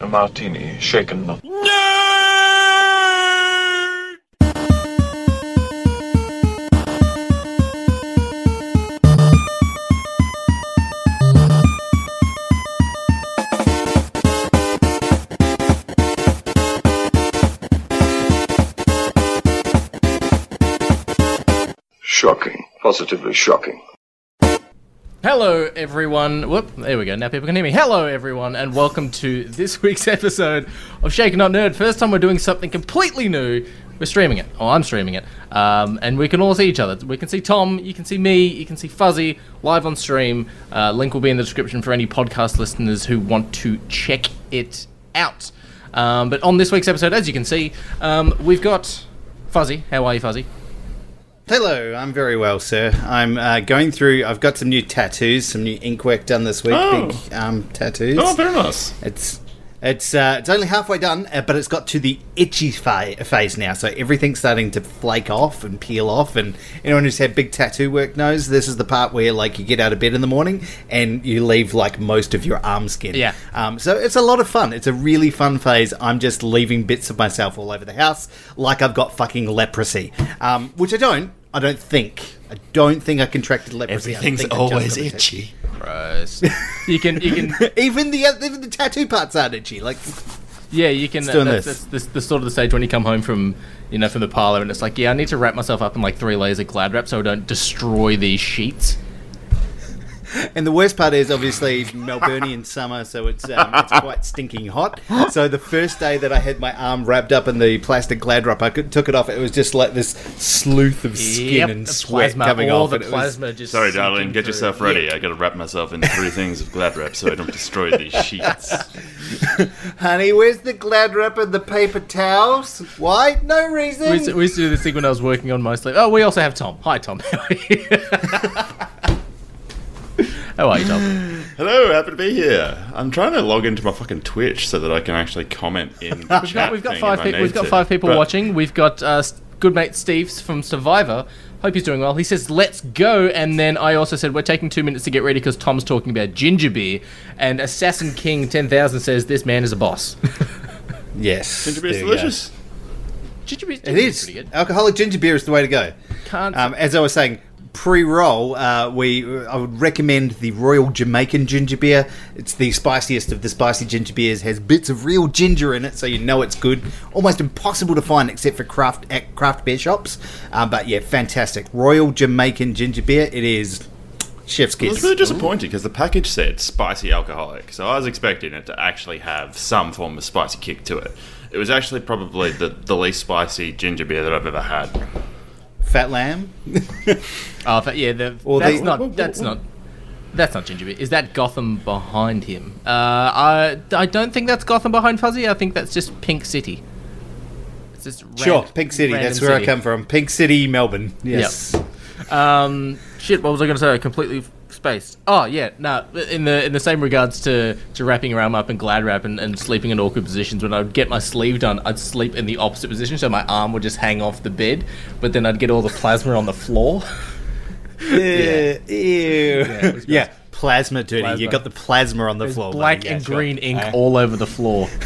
A martini, shaken not. Shocking. Positively shocking. Hello, everyone. Whoop, there we go. Now people can hear me. Hello, everyone, and welcome to this week's episode of Shaken Not Nerd. First time we're doing something completely new. We're streaming it. Oh, I'm streaming it. Um, and we can all see each other. We can see Tom, you can see me, you can see Fuzzy live on stream. Uh, link will be in the description for any podcast listeners who want to check it out. Um, but on this week's episode, as you can see, um, we've got Fuzzy. How are you, Fuzzy? Hello, I'm very well, sir. I'm uh, going through. I've got some new tattoos, some new ink work done this week. Oh. Big um, tattoos. Oh, very nice. It's it's uh, it's only halfway done, uh, but it's got to the itchy fa- phase now. So everything's starting to flake off and peel off. And anyone who's had big tattoo work knows this is the part where like you get out of bed in the morning and you leave like most of your arm skin. Yeah. Um, so it's a lot of fun. It's a really fun phase. I'm just leaving bits of myself all over the house, like I've got fucking leprosy, um, which I don't. I don't think. I don't think I contracted leprosy. I Everything's think I just always got a itchy. Gross. you can, you can, even the even the tattoo parts aren't itchy. Like Yeah, you can. It's doing that's, this. That's, the, the sort of the stage when you come home from, you know, from the parlor, and it's like, yeah, I need to wrap myself up in like three layers of Glad wrap so I don't destroy these sheets. And the worst part is obviously Melburnian summer, so it's um, it's quite stinking hot. So the first day that I had my arm wrapped up in the plastic glad wrap, I could, took it off. It was just like this sleuth of skin Yep, and sweat plasma, coming all off. the and it was- plasma just. Sorry, darling. Get through. yourself ready. I got to wrap myself in three things of glad wrap so I don't destroy these sheets. Honey, where's the glad wrap and the paper towels? Why? No reason. We used, to, we used to do this thing when I was working on my sleep. Oh, we also have Tom. Hi, Tom. How are you? How are you, Tom? Hello, happy to be here. I'm trying to log into my fucking Twitch so that I can actually comment in the We've got, we've got five people. We've got to. five people But- watching. We've got uh, good mate Steve's from Survivor. Hope he's doing well. He says, "Let's go." And then I also said, "We're taking two minutes to get ready because Tom's talking about ginger beer." And Assassin King ten thousand says, "This man is a boss." yes, Ginger beer is delicious. ginger beer, It is. pretty good. Alcoholic ginger beer is the way to go. Can't. Um, as I was saying, pre-roll, uh, we I would recommend the Royal Jamaican ginger beer. It's the spiciest of the spicy ginger beers. Has bits of real ginger in it, so you know it's good. Almost impossible to find except for craft at craft beer shops. Um, but yeah, fantastic. Royal Jamaican ginger beer. It is chef's I kiss. was really disappointed because the package said spicy alcoholic, so I was expecting it to actually have some form of spicy kick to it. It was actually probably the, the least spicy ginger beer that I've ever had. Fat lamb. Oh, but yeah, the, Or that's they- not. That's not. That's not ginger beer. Is that Gotham behind him? Uh, I I don't think that's Gotham behind Fuzzy. I think that's just Pink City. It's just Sure, Pink City. That's where I come from. Pink City, Melbourne. Yes. Um, shit. What was I going to say? I completely f- spaced. Oh yeah, no. in the in the same regards to to wrapping around arm up in glad wrap and, and sleeping in awkward positions. When I would get my sleeve done, I'd sleep in the opposite position, so my arm would just hang off the bed, but then I'd get all the plasma on the floor. Yeah. Ew. it was Yeah. Plasma duty. Plasma. You got the plasma on the There's floor. black. Yeah, and sure. green ink Uh, all over the floor.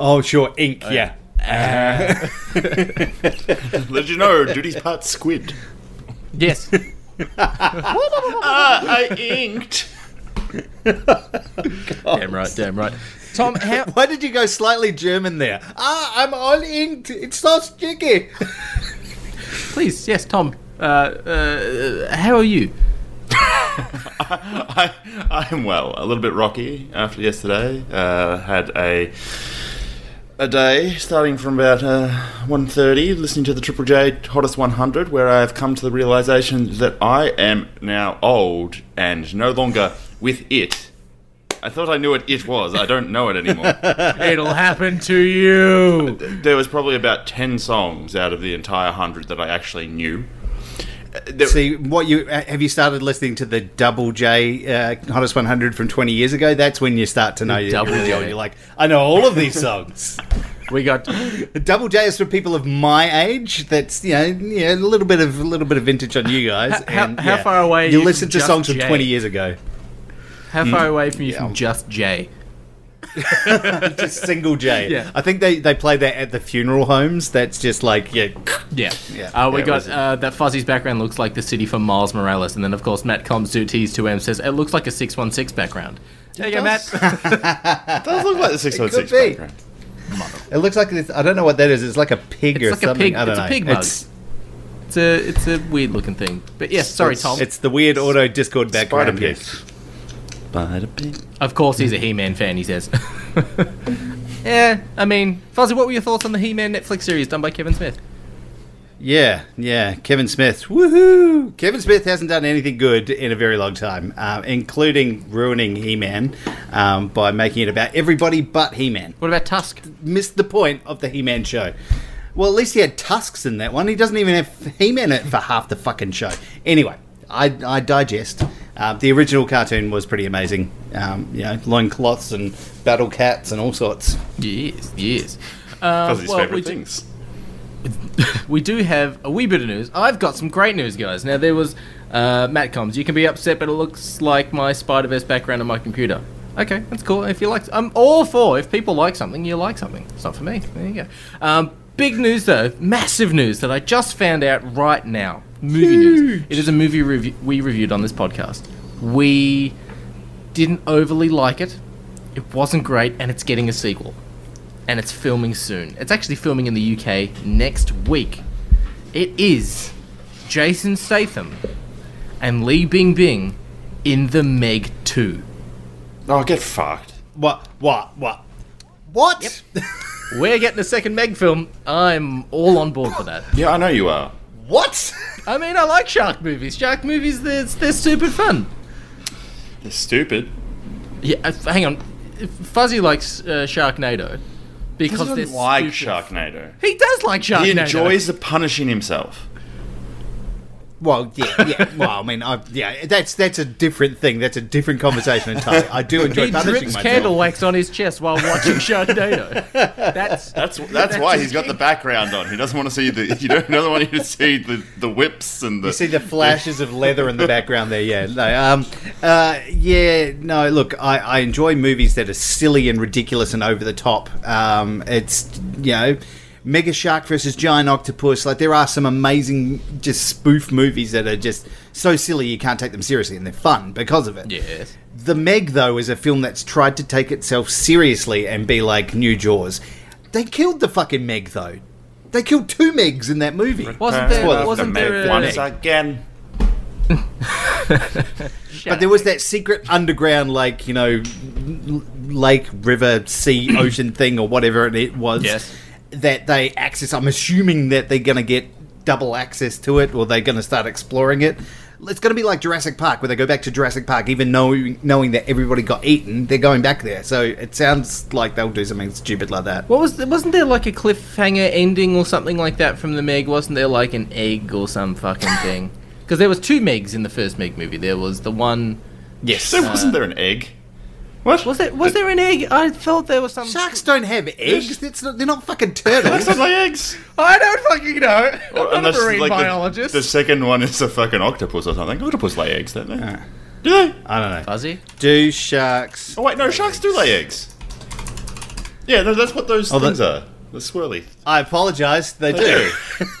Oh, sure, ink. yeah. Did you know duty's part squid? Yes. Ah, I inked. damn right. Damn right. Tom, how? Why did you go slightly German there? Ah, I'm all inked. It's so sticky. Please, yes, Tom. Uh, uh, how are you? I, I'm well. A little bit rocky after yesterday. Uh, had a a day starting from about uh, 1.30, listening to the Triple J Hottest 100, where I have come to the realization that I am now old and no longer with it. I thought I knew what it was. I don't know it anymore. It'll happen to you. there was probably about 10 songs out of the entire 100 that I actually knew. See, what you uh, have you started listening to the Double J uh, Hottest 100 from 20 years ago? That's when you start to know you're Double J. You're like, I know all of these songs. We got. Double J is for people of my age. That's you know, yeah, a little bit of a little bit of vintage on you guys. How- and, how yeah, far away You you listen to songs from 20 years ago. How far away from you Yeah. from Just J? just single J. Yeah. I think they, they play that at the funeral homes. That's just like yeah. Yeah. Yeah. Uh, we Yeah, got uh, that Fuzzy's background looks like the city from Miles Morales, and then of course Matt Combs two T's two M says it looks like a six one six background. There you go, Matt. It does look like the 616 be. background. It looks like this. I don't know what that is. It's like a pig It's or like a something. pig- I don't it's a know. pig mug. It's, It's a it's a weird looking thing, but yes, sorry, it's, Tom. It's the weird auto Discord Spider background. pig. yes. Spider pig. Of course, he's a He-Man fan. He says. yeah, I mean, Fuzzy, what were your thoughts on the He-Man Netflix series done by Kevin Smith? Yeah, yeah. Kevin Smith. Woohoo! Kevin Smith hasn't done anything good in a very long time, uh, including ruining He Man um, by making it about everybody but He Man. What about Tusk? Missed the point of the He Man show. Well, at least he had tusks in that one. He doesn't even have He Man in it for half the fucking show. Anyway, I, I digest. Uh, the original cartoon was pretty amazing. Um, you know, loincloths and battle cats and all sorts. Yes, yes. Uh, Fuzzy's well, favourite we do- things. we do have a wee bit of news. I've got some great news, guys. Now there was uh, Matt Combs. You can be upset, but it looks like my Spider Verse background on my computer. Okay, that's cool. If you like, I'm all for. If people like something, you like something. It's not for me. There you go. Um, big news though, massive news that I just found out right now. Movie news. It is a movie review we reviewed on this podcast. We didn't overly like it. It wasn't great, and it's getting a sequel and it's filming soon. It's actually filming in the UK next week. It is Jason Statham and Li Bingbing in The Meg 2. Oh, get fucked. What? What? What? What? We're getting a second Meg film. I'm all on board for that. Yeah, I know you are. what? I mean, I like shark movies. Shark movies, they're, they're stupid fun. They're stupid. Yeah, uh, hang on. Fuzzy likes uh, Sharknado He because doesn't they're like stupid. Sharknado. He does like Sharknado. He enjoys the punishing himself. Well, yeah, yeah. Well, I mean, I, yeah, that's that's a different thing. That's a different conversation entirely. I do enjoy He punishing drips myself. candle wax on his chest while watching Sharknado. That's That's that's why he's got the background on. He doesn't want to see the. He don't- doesn't want you to see the, the whips and the. You see the flashes of leather in the background there. Yeah, no, um, uh, yeah, no. Look, I, I enjoy movies that are silly and ridiculous and over the top. Um, it's you know. Mega Shark versus Giant Octopus. Like there are some amazing, just spoof movies that are just so silly you can't take them seriously, and they're fun because of it. yes. The Meg, though, is a film that's tried to take itself seriously and be like New Jaws. They killed the fucking Meg, though. They killed two Megs in that movie. Wasn't there? Well, wasn't the there? Meg A, once again. But there was that secret underground, like, you know, lake, river, sea, ocean thing, or whatever it was. Yes. That they access. I'm assuming that they're going to get double access to it, or they're going to start exploring it. It's going to be like Jurassic Park, where they go back to Jurassic Park, even knowing, knowing that everybody got eaten, they're going back there. So it sounds like they'll do something stupid like that. What was wasn't there like a cliffhanger ending or something like that from the Meg? Wasn't there like an egg or some fucking thing? Because there was two Megs in the first Meg movie. There was the one. Yes. There uh, wasn't there an egg? What Was there was there an egg? I thought there was some. Sharks don't have eggs. It's not, they're not fucking turtles. Sharks lay eggs. I don't fucking know. I'm not a Unless, marine like, the- biologist. The, second one is a fucking octopus or something. Octopus lay eggs, don't they? Uh. Do they? I don't know. Fuzzy. Do sharks? Oh wait, no, sharks do lay eggs. Yeah, no, that's what those Oh, things that- are. The swirly. I apologise. They do.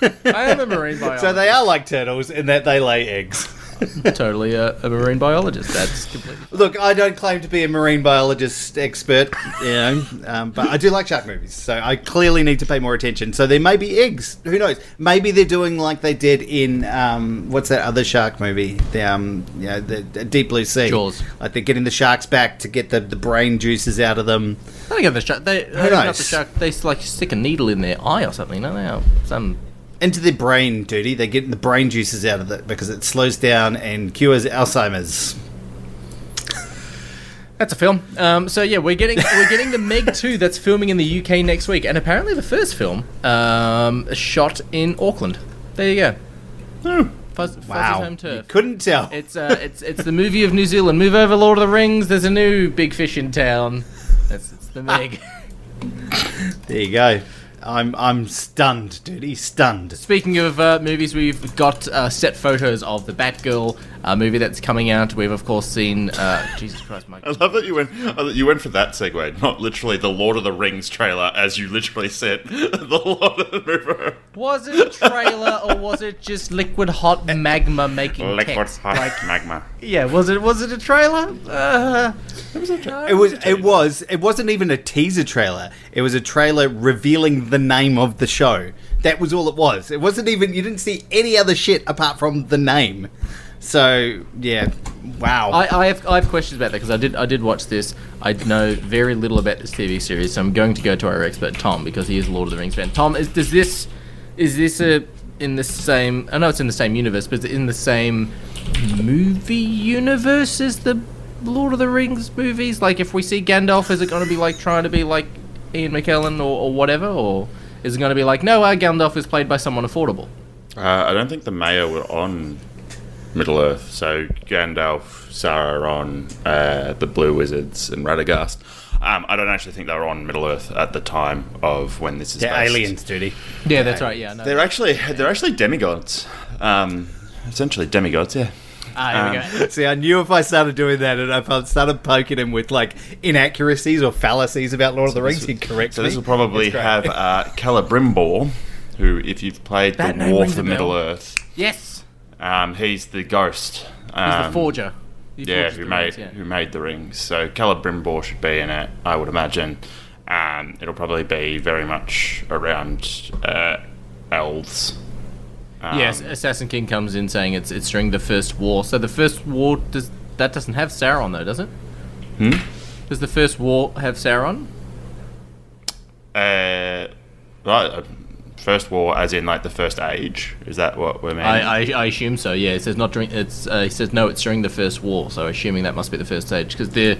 I am a marine biologist. So they are like turtles in that they lay eggs. totally a, a marine biologist. That's completely. Look, I don't claim to be a marine biologist expert, you know, um, but I do like shark movies, so I clearly need to pay more attention. So there may be eggs. Who knows? Maybe they're doing like they did in um, what's that other shark movie? The um, you know, the, the Deep Blue Sea. Jaws. Like they're getting the sharks back to get the, the brain juices out of them. I think of the shark. They, Who knows? The shark. They like stick a needle in their eye or something. don't they? Some. Into their brain, duty. They're getting the brain juices out of it because it slows down and cures Alzheimer's. That's a film. Um, so yeah, we're getting we're getting the Meg two that's filming in the UK next week, and apparently the first film um, shot in Auckland. There you go. Oh, Fuzz, Wow. home You couldn't tell. It's uh, it's it's the movie of New Zealand. Move over, Lord of the Rings. There's a new big fish in town. That's it's the Meg. There you go. I'm I'm stunned, duty, stunned. Speaking of uh, movies, we've got uh, set photos of the Batgirl uh, movie that's coming out. We've of course seen uh, Jesus Christ, Mike. I love that you went. uh, that You went for that segue, not literally the Lord of the Rings trailer, as you literally said. the Lord of the River. Was it a trailer or was it just liquid hot magma making Liquid text? hot Like, magma. yeah, was it was it a trailer? Uh, It was. It was. It wasn't even a teaser trailer. It was a trailer revealing the name of the show. That was all it was. It wasn't even. You didn't see any other shit apart from the name. So yeah, wow. I, I have I have questions about that because I did I did watch this. I know very little about this TV series, so I'm going to go to our expert Tom because he is a Lord of the Rings fan. Tom, is does this is this a in the same? I know it's in the same universe, but is it in the same movie universe as the Lord of the Rings movies? Like, if we see Gandalf, is it going to be like trying to be like Ian McKellen or, or whatever, or is it going to be like no, our Gandalf is played by someone affordable? Uh, I don't think the Maiar were on Middle Earth, so Gandalf, Sauron, uh, the Blue Wizards, and Radagast. Um, I don't actually think they were on Middle Earth at the time of when this is They're based. aliens, duty. Yeah, that's right. Yeah, no. They're actually they're actually demigods. Um, essentially demigods. Yeah. ah, here we go. See, I knew if I started doing that and if I started poking him with like inaccuracies or fallacies about Lord of the Rings, he'd correct So me. this will probably have uh, Celebrimbor, who, if you've played That the War for rings Middle. Earth, Yes, um, he's the ghost. he's Um, the forger. He Yeah, who made rings, yeah. who made the rings. So Celebrimbor should be in it, I would imagine. Um, it'll probably be very much around uh, elves. Um, yes, Assassin King comes in saying it's it's during the first war. So the first war does that doesn't have Sauron though, does it? Hmm? Does the first war have Sauron? Uh, right. First war, as in like the first age. Is that what we're meaning? I, I, I assume so. Yeah, it says not during. It's uh, he says no, it's during the first war. So assuming that must be the first age because the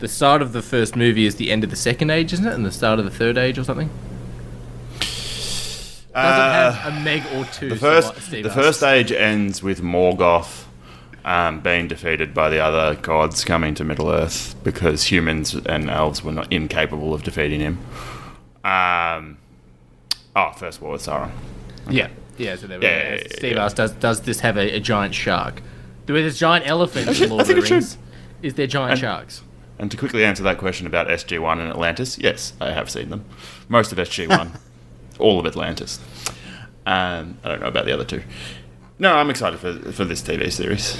the start of the first movie is the end of the second age, isn't it? And the start of the third age or something. Doesn't Uh, have a Meg or two. the first Steve the asks. first age ends with Morgoth um, being defeated by the other gods coming to Middle Earth because humans and elves were not incapable of defeating him. Um, oh, first war with Sauron. Yeah, yeah. So there we Yeah, go. yeah, yeah, Steve yeah. asked, does does this have a, a giant shark? There's giant elephant Actually, in Lord I think of it the should. Rings. Is there giant And- sharks? And to quickly answer that question about SG1 and Atlantis, yes, I have seen them. Most of SG1, all of Atlantis. Um, I don't know about the other two. No, I'm excited for for this TV series,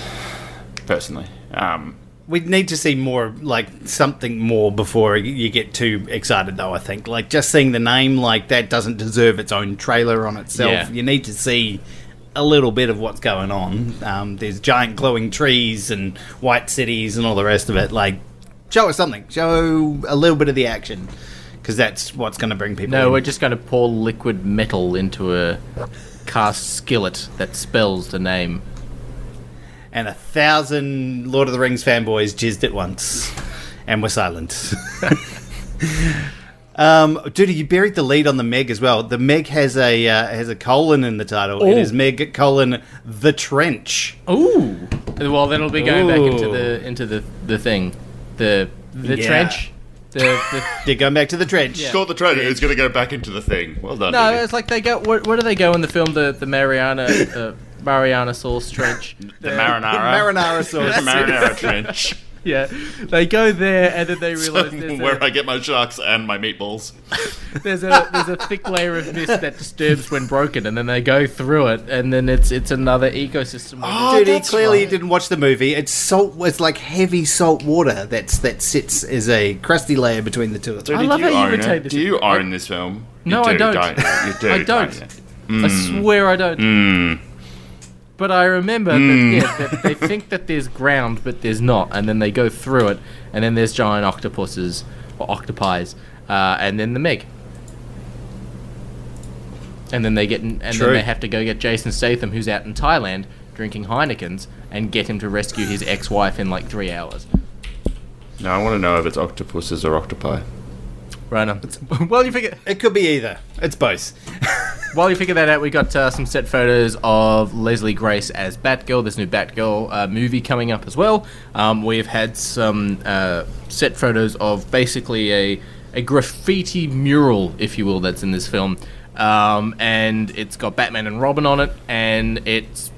personally. Um, we need to see more, like something more before you get too excited. Though I think, like just seeing the name, like that doesn't deserve its own trailer on itself. Yeah. You need to see a little bit of what's going on. Um, there's giant glowing trees and white cities and all the rest of it. Like, show us something. Show a little bit of the action, because that's what's going to bring people. No, in. we're just going to pour liquid metal into a cast skillet that spells the name. And a thousand Lord of the Rings fanboys jizzed at once, and were silent. um, dude, you buried the lead on the Meg as well. The Meg has a uh, has a colon in the title. It Ooh. is Meg colon the trench. Ooh. Well, then it'll be going back into the into the the thing, the the Yeah. trench. The, the You're going back to the trench. Yeah. Caught the trench. It's going to go back into the thing. Well done. no, Didi. it's like they go. Where, where do they go in the film? The the Mariana uh, Mariana sauce trench. the marinara. Marinara sauce. the marinara trench. Yeah, they go there and then they realize there's where a, I get my sharks and my meatballs. there's a there's a thick layer of mist that disturbs when broken, and then they go through it, and then it's it's another ecosystem. Oh, Dude, he that's clearly right. didn't watch the movie. It's salt. It's like heavy salt water. That's that sits as a crusty layer between the two of them. I Did love you how you own imitate it? this. Do you I- own this film? No, you I do, don't. don't you? You do, I don't. you? I swear I don't. Mm. But I remember that, yeah, that they think that there's ground, but there's not, and then they go through it, and then there's giant octopuses or octopies, uh, and then the Meg. And then they get, in, and True. then they have to go get Jason Statham, who's out in Thailand drinking Heinekens, and get him to rescue his ex-wife in like three hours. No, I want to know if it's octopuses or octopi. Right on. While you figure, It could be either. It's both. while you figure that out, we got uh, some set photos of Leslie Grace as Batgirl. This new Batgirl uh, movie coming up as well. Um, we've had some uh, set photos of basically a a graffiti mural, if you will, that's in this film, um, and it's got Batman and Robin on it, and it's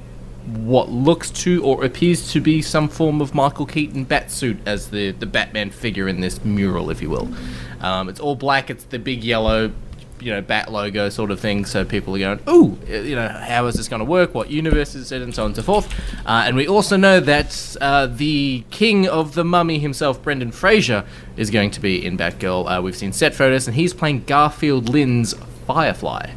what looks to or appears to be some form of Michael Keaton bat suit as the, the Batman figure in this mural, if you will. Um, it's all black, it's the big yellow, you know, bat logo sort of thing, so people are going, ooh, uh, you know, how is this going to work? What universe is it? And so on and so forth. Uh, and we also know that uh, the king of the mummy himself, Brendan Fraser, is going to be in Batgirl. Uh, we've seen set photos, and he's playing Garfield Lynns Firefly.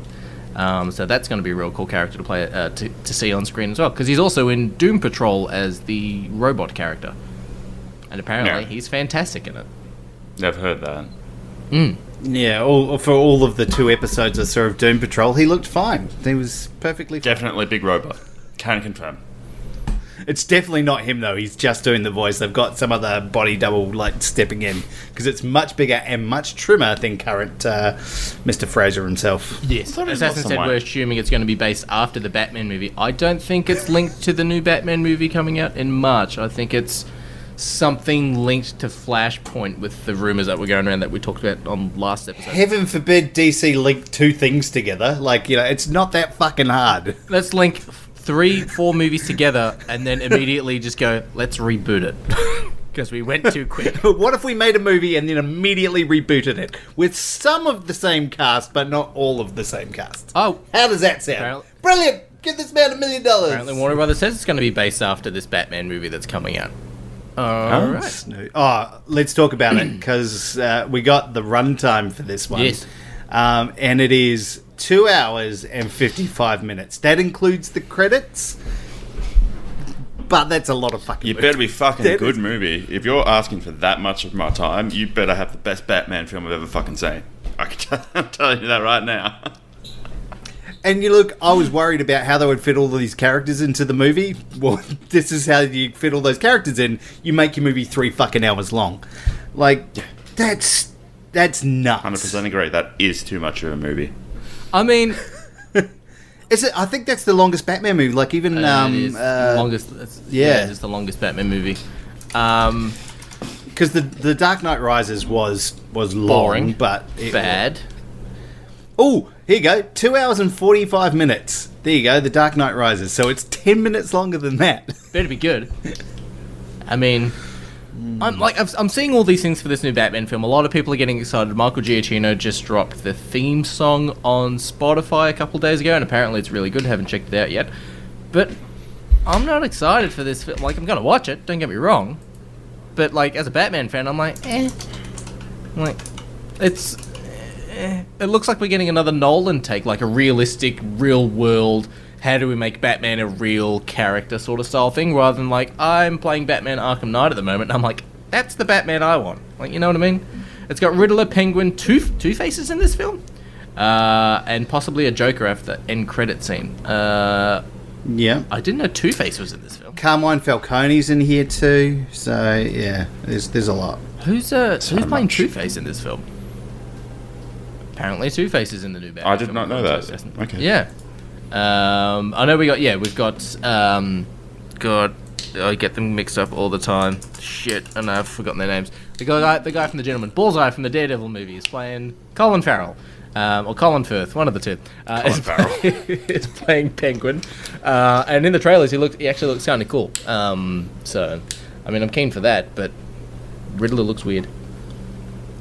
Um, so that's going to be a real cool character to play uh, to, to see on screen as well, because he's also in Doom Patrol as the robot character, and apparently Yeah. he's fantastic in it. Never heard that. Yeah, all, for all of the two episodes I saw of Doom Patrol, he looked fine. He was perfectly fine. Definitely big robot. Can confirm. It's definitely not him though. He's just doing the voice. They've got some other body double like stepping in because it's much bigger and much trimmer than current uh, Mr. Fraser himself. Yes, as it was Assassin said way. we're assuming it's going to be based after the Batman movie. I don't think it's linked to the new Batman movie coming out in March. I think it's something linked to Flashpoint with the rumors that were going around that we talked about on last episode. Heaven forbid DC link two things together. Like you know, it's not that fucking hard. Let's link three, four movies together and then immediately just go, let's reboot it. Because we went too quick. what if we made a movie and then immediately rebooted it with some of the same cast, but not all of the same cast? Oh, How does that sound? Apparently- Brilliant! Give this man a million dollars. apparently Warner Brothers says it's going to be based after this Batman movie that's coming out. Alright. Snoo- Oh, let's talk about it because uh, we got the runtime for this one. Yes. Um, and it is two hours and 55 minutes. That includes the credits, but that's a lot of fucking. You movie. better be fucking That good is- movie. If you're asking for that much of my time, you better have the best Batman film I've ever fucking seen. I can tell, I'm telling you that right now. And you look, I was worried about how they would fit all of these characters into the movie. Well, this is how you fit all those characters in. You make your movie three fucking hours long. Like, that's that's nuts. 100% agree. That is too much of a movie. I mean, Is it? I think that's the longest Batman movie. Like even uh, um, it is uh, longest. It's, yeah. yeah, it's the longest Batman movie. Um, because the the Dark Knight Rises was was long, Boring. but it, bad. Oh, here you go. Two hours and forty five minutes. There you go. The Dark Knight Rises. So it's ten minutes longer than that. Better be good. I mean, I'm like I'm seeing all these things for this new Batman film. A lot of people are getting excited. Michael Giacchino just dropped the theme song on Spotify a couple days ago, and apparently it's really good. Haven't checked it out yet, but I'm not excited for this. Film. Like I'm gonna watch it. Don't get me wrong, but like as a Batman fan, I'm like, eh. I'm like, it's. Eh. It looks like we're getting another Nolan take, like a realistic, real world. How do we make Batman a real character sort of style thing, rather than like I'm playing Batman Arkham Knight at the moment. And I'm like, that's the Batman I want. Like, you know what I mean? It's got Riddler, Penguin, Two Two Faces in this film, uh, and possibly a Joker after end credit scene. Uh, Yeah. I didn't know Two Face was in this film. Carmine Falcone's in here too. So yeah, there's there's a lot. Who's uh, So who's playing. Two Face in this film? Apparently, Two Face is in the new Batman. I did not know that. Assassin. Okay. Yeah. Um, I know we got yeah we've got um, God I get them mixed up all the time. Shit, and I've forgotten their names. The guy the guy from the Gentleman, Bullseye from the Daredevil movie is playing Colin Farrell. Um, or Colin Firth, one of the two. Uh, Colin is, Farrell. is playing Penguin, uh, and in the trailers he looked he actually looks kind of cool. Um, so, I mean, I'm keen for that, but Riddler looks weird.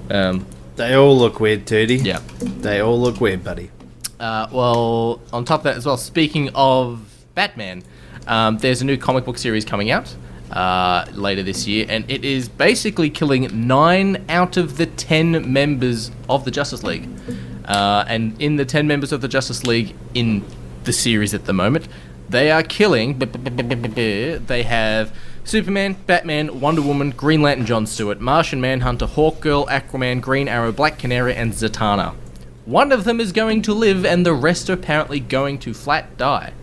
Um, They all look weird, Tootie. yeah. They all look weird, buddy. Uh, well, on top of that as well, speaking of Batman, um, there's a new comic book series coming out uh, later this year, and it is basically killing nine out of the ten members of the Justice League. Uh, and in the ten members of the Justice League in the series at the moment, they are killing. They have Superman, Batman, Wonder Woman, Green Lantern, John Stewart, Martian Manhunter, Hawkgirl, Aquaman, Green Arrow, Black Canary, and Zatanna. One of them is going to live, and the rest are apparently going to flat die.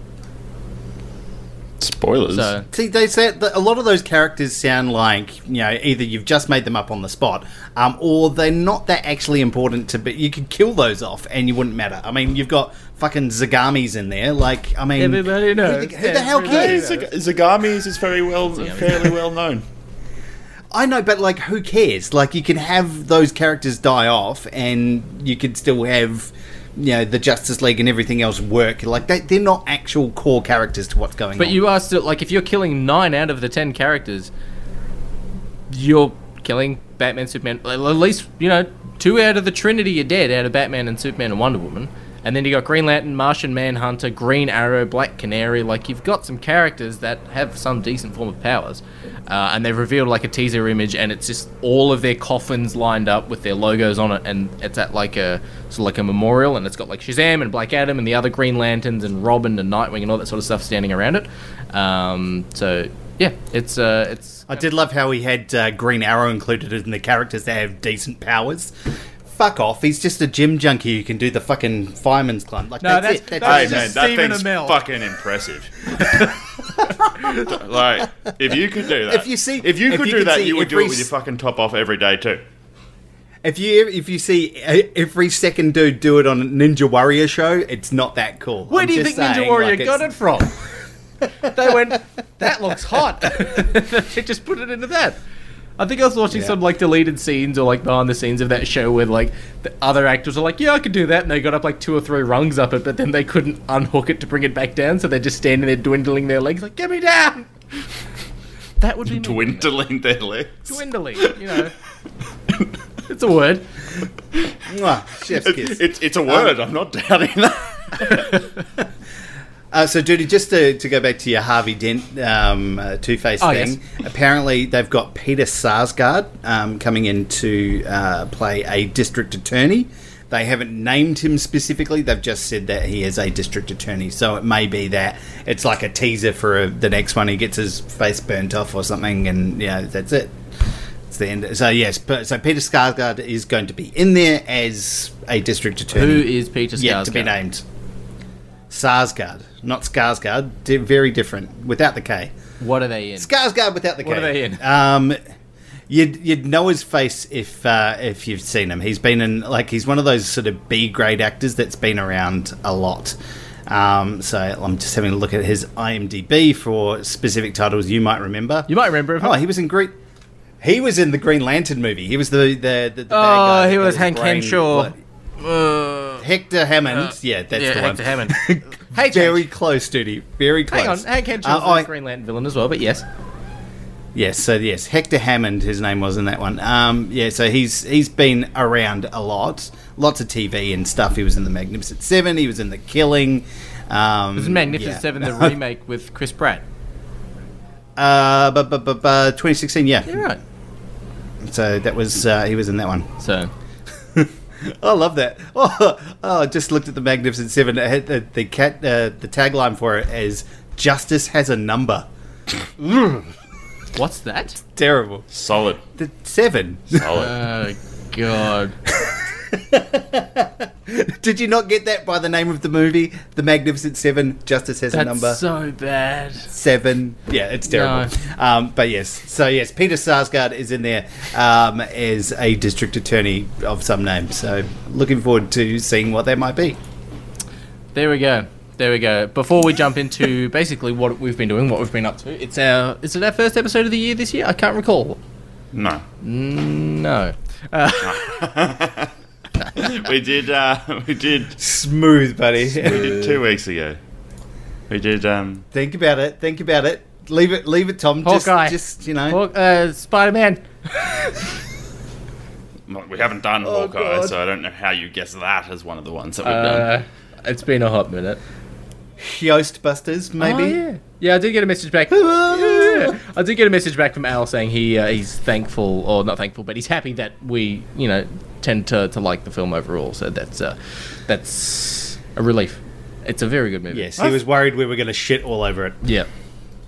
Spoilers. So, See, they say that a lot of those characters sound like you know either you've just made them up on the spot, um, or they're not that actually important to. But you could kill those off, and you wouldn't matter. I mean, you've got fucking Zagamis in there. Like, I mean, Everybody who the, who the hell cares? Zag- Zagamis is very well, fairly well known. I know, but like, who cares? Like, you can have those characters die off, and you could still have you know the Justice League and everything else work. Like they, they're not actual core characters to what's going But on. But you are still like if you're killing nine out of the ten characters, you're killing Batman, Superman. At least you know two out of the Trinity are dead out of Batman and Superman and Wonder Woman. And then you got Green Lantern, Martian Manhunter, Green Arrow, Black Canary. Like you've got some characters that have some decent form of powers, uh, and they've revealed like a teaser image, and it's just all of their coffins lined up with their logos on it, and it's at like a sort of like a memorial, and it's got like Shazam and Black Adam and the other Green Lanterns and Robin and Nightwing and all that sort of stuff standing around it. Um, so yeah, it's uh, it's I did love how he had uh, Green Arrow included in the characters that have decent powers. Fuck off! He's just a gym junkie who can do the fucking fireman's climb. Like No, that's, that's- it. That's that's Hey it. just man, that Stephen thing's Amell. fucking impressive. like, if you could do that, If you see- if you if could you do could that, see you would do every it with your s- fucking top off every day too. If you if you see e- every second dude do it on a Ninja Warrior show, it's not that cool. Where I'm do you just think Ninja saying, Warrior like, got it from? they went, that looks hot. they just put it into that. I think I was watching Yeah. some like deleted scenes or like behind the scenes of that show where like the other actors are like, yeah, I could do that, and they got up like two or three rungs up it, but then they couldn't unhook it to bring it back down, so they're just standing there dwindling their legs, like, get me down. That would be me. Dwindling their legs. Dwindling, you know. it's a word. Mwah, chef's kiss. It's, it's a word. Um, I'm not doubting that. Uh, so, Judy, just to, to go back to your Harvey Dent um, uh, Two Face Oh, thing, apparently they've got Peter Sarsgaard um, coming in to uh, play a district attorney. They haven't named him specifically, they've just said that he is a district attorney. So, it may be that it's like a teaser for a, the next one. He gets his face burnt off or something, and yeah, that's it. It's the end. So, yes, but, so Peter Sarsgaard is going to be in there as a district attorney. Who is Peter Yet to be named. Sarsgaard, not Skarsgård. Very different without the K. What are they in? Skarsgård without the K. What are they in? Um, you'd you'd know his face if uh, if you've seen him. He's been in like he's one of those sort of B grade actors that's been around a lot. Um, so I'm just having a look at his IMDb for specific titles you might remember. You might remember him. Oh, he was in Green. He was in the Green Lantern movie. He was the the, the, the Oh, he was Hank Henshaw. blo- Uh, Hector Hammond. yeah, that's yeah, the Hector one. Hector Hammond. Hey, Very change. close, Duty. Very close. Hang on, Hank Henshaw Uh, was I- Green Lantern villain as well, but yes. Yes, so yes, Hector Hammond, his name was in that one. Um, yeah, so he's he's been around a lot, lots of TV and stuff. He was in the Magnificent Seven. He was in the Killing. Um, It was Magnificent yeah. Seven, the remake with Chris Pratt. uh, but but but, but 2016, yeah. You're right. So that was uh, he was in that one. So, I love that. Oh, oh, I just looked at the Magnificent Seven. It the, the cat uh, the tagline for it is "Justice has a number." what's that? Terrible. Solid. The seven. Solid. Oh, God. Did you not get that by the name of the movie, The Magnificent Seven? Justice has a That's number so bad. seven. Yeah, it's terrible. Um, but yes, so yes, Peter Sarsgaard is in there um, as a district attorney of some name. So looking forward to seeing what that might be. There we go. There we go. Before we jump into basically what we've been doing, what we've been up to, it's our is it our first episode of the year this year? I can't recall. No. No. Uh, we did. Uh, we did. Smooth, buddy. We did two weeks ago. We did. Um, think about it. Think about it. Leave it. Leave it, Tom. Just, Hawkeye. just you know. Hawk- uh, Spider Man. we haven't done Oh, Hawkeye, God. so I don't know how you guess that as one of the ones that we've Uh, done. it's been a hot minute. Ghostbusters, maybe. Oh, yeah. yeah, I did get a message back. Yeah. I did get a message back from Al saying he uh, he's thankful, or not thankful, but he's happy that we, you know, tend to, to like the film overall. So that's uh, that's a relief. It's a very good movie. Yes, he was worried we were going to shit all over it. Yeah.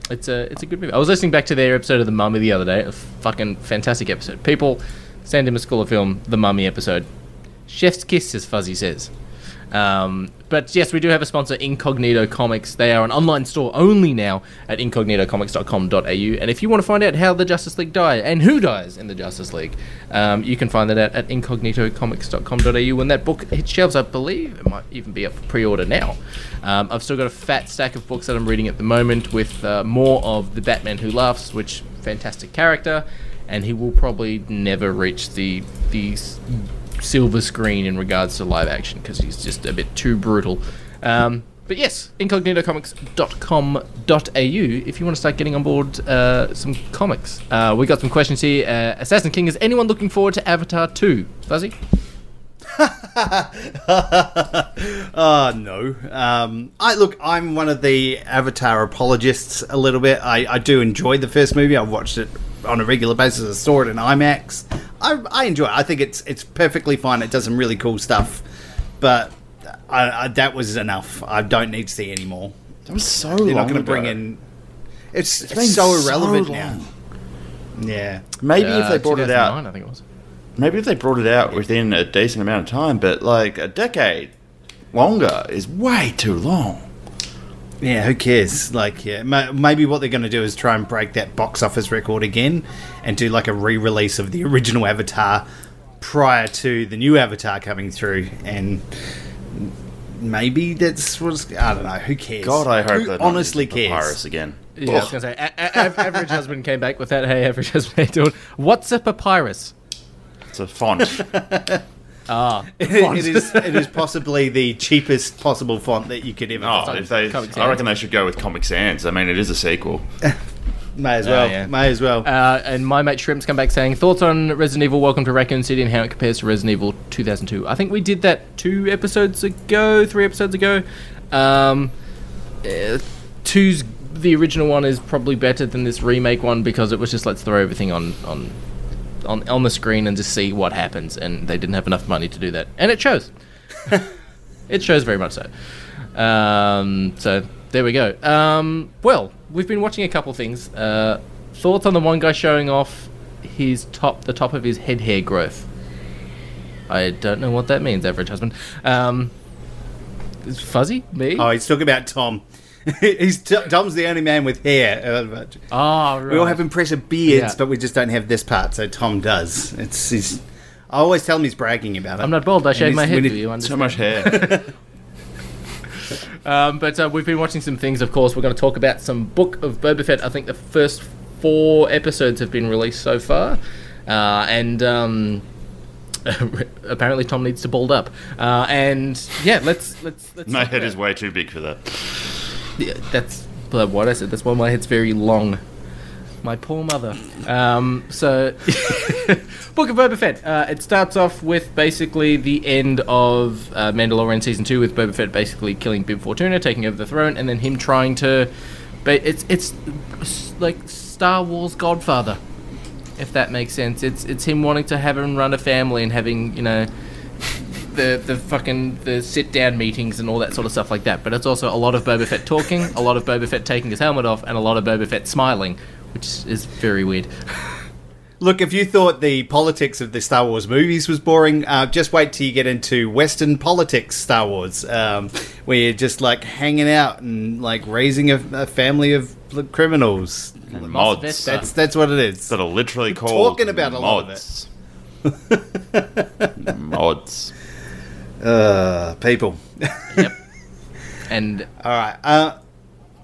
It's a it's a good movie. I was listening back to their episode of The Mummy the other day. A fucking fantastic episode. People send him a school of film, The Mummy episode. Chef's kiss, as Fuzzy says. Um, but yes, we do have a sponsor, Incognito Comics. They are an online store only now at incognitocomics.com.au. And if you want to find out how the Justice League die and who dies in the Justice League, um, you can find that out at incognitocomics.com.au. When that book hits shelves, I believe it might even be up for pre-order now. Um, I've still got a fat stack of books that I'm reading at the moment with uh, more of the Batman Who Laughs, which fantastic character, and he will probably never reach the the s- silver screen in regards to live action because he's just a bit too brutal. Um, but yes, incognitocomics.com.au if you want to start getting on board uh, some comics. Uh, we got some questions here. Uh, Assassin King, is anyone looking forward to Avatar 2? Fuzzy? Oh no. Um, I look. I'm one of the Avatar apologists a little bit. I, I do enjoy the first movie. I've watched it on a regular basis. I saw it in IMAX. I, I enjoy it. I think it's it's perfectly fine. It does some really cool stuff, but I, I, that was enough. I don't need to see any more. That was so They're not going to bring in. It's, been it's so so irrelevant long. now. Yeah. Maybe Uh, if they brought it out, I think it was. maybe if they brought it out within a decent amount of time, but like a decade longer is way too long. Yeah, who cares? Like, yeah, maybe what they're going to do is try and break that box office record again and do like a re-release of the original Avatar prior to the new Avatar coming through, and maybe that's what's I don't know. Who cares? God, I hope Who that honestly cares. Papyrus again. Yeah, I was going to say, a- a- a- average husband came back with that. Hey, average husband, doing? What's a papyrus? It's a font. Ah, it is. It is possibly the cheapest possible font that you could ever. oh, if they, Comic I Sans. reckon they should go with Comic Sans. I mean, it is a sequel. May as well. yeah. May as well. Uh, and my mate Shrimp's come back saying thoughts on Resident Evil: Welcome to Raccoon City and how it compares to Resident Evil 2002. I think we did that two episodes ago, three episodes ago. Um, uh, two's the original one is probably better than this remake one because it was just let's throw everything on on on on the screen and just see what happens. And they didn't have enough money to do that, and it shows. it shows very much so. Um, so there we go. Um, well, we've been watching a couple things. Uh, thoughts on the one guy showing off his top, the top of his head hair growth. I don't know what that means, average husband. Um, is fuzzy me? oh, he's talking about Tom. he's t- Tom's the only man with hair. Uh, Ah, right. We all have impressive beards, Yeah. but we just don't have this part. So Tom does. It's he's. I always tell him he's bragging about it. I'm not bald. I shave my head. Do it- you So much hair. Um, but uh, we've been watching some things. Of course, we're going to talk about some Book of Boba Fett. I think the first four episodes have been released so far, uh, and um, apparently Tom needs to bald up. Uh, and yeah, let's let's let's. My head about- is way too big for that. Yeah, that's what I said. That's why my head's very long. My poor mother. Um, so, Book of Boba Fett. Uh, it starts off with basically the end of uh, Mandalorian season two, with Boba Fett basically killing Bib Fortuna, taking over the throne, and then him trying to. But it's it's like Star Wars Godfather, if that makes sense. It's it's him wanting to have him run a family and having you know the the fucking the sit down meetings and all that sort of stuff like that. But it's also a lot of Boba Fett talking, a lot of Boba Fett taking his helmet off, and a lot of Boba Fett smiling, which is very weird. Look, if you thought the politics of the Star Wars movies was boring, uh, just wait till you get into Western politics Star Wars, um, where you're just like hanging out and like raising a, a family of criminals. And mods That's that's what it is. that are literally We're called talking about a lot of mods. mods. Uh, people. yep. And All right. Uh,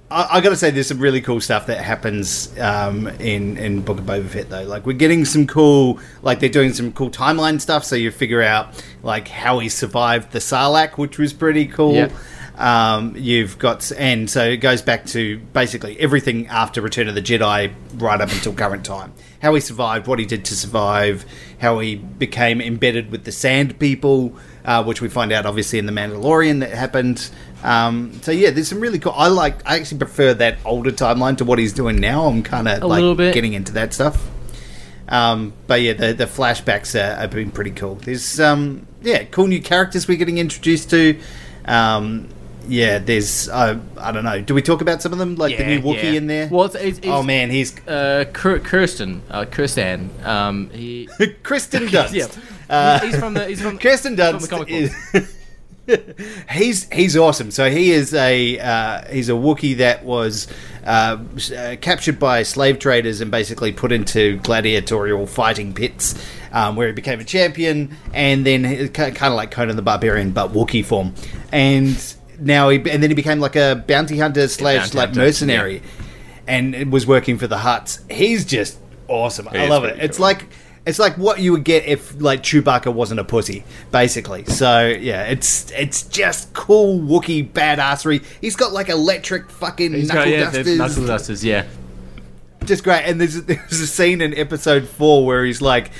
I, I got to say, there's some really cool stuff that happens um, in in Book of Boba Fett, though. Like we're getting some cool, like they're doing some cool timeline stuff. So you figure out like how he survived the Sarlacc, which was pretty cool. Yep. Um, you've got, and so it goes back to basically everything after Return of the Jedi, right up until current time. How he survived, what he did to survive, how he became embedded with the Sand People, uh, which we find out obviously in the Mandalorian that happened. Um, so yeah, there's some really cool. I like. I actually prefer that older timeline to what he's doing now. I'm kind of like getting into that stuff. Um, but yeah, the the flashbacks are, have been pretty cool. There's um, yeah, cool new characters we're getting introduced to. Um, yeah, there's uh, I don't know. Do we talk about some of them, like the new Wookiee yeah. in there? Well, it's, it's oh man, he's uh, Kirsten, uh, Kirsten. Um, he, Kristen Dunst. yeah, Uh, he's from the he's from Kirsten from the Dunst comic is. he's he's awesome. So he is a uh, he's a Wookiee that was uh, uh, captured by slave traders and basically put into gladiatorial fighting pits, um, where he became a champion, and then kind of like Conan the Barbarian, but Wookiee form, and now he and then he became like a bounty hunter slash like mercenary, and it was working for the Hutts. He's just awesome. I love it. pretty It's like It's like what you would get if like Chewbacca wasn't a pussy, basically. So yeah, it's it's just cool Wookiee badassery. He's got like electric fucking He's knuckle got, yeah, dusters. knuckle dusters, yeah. just great. And there's there's a scene in episode four where he's like,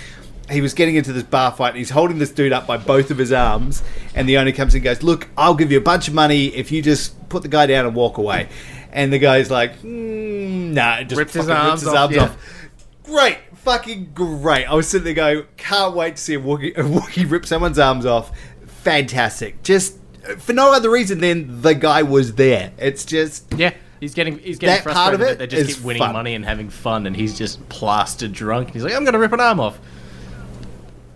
he was getting into this bar fight, and he's holding this dude up by both of his arms, and the owner comes and goes, "Look, I'll give you a bunch of money if you just put the guy down and walk away." And the guy's like, mm, "Nah," just Rips his fucking arms off, yeah. Great, fucking great. I was sitting there going, "Can't wait to see a Wookiee, a Wookiee rip someone's arms off." Fantastic. Just for no other reason than the guy was there. It's just Yeah, he's getting he's getting That part frustrated of that it they just keep winning fun. money and having fun, and he's just plastered drunk. He's like, I'm gonna rip an arm off.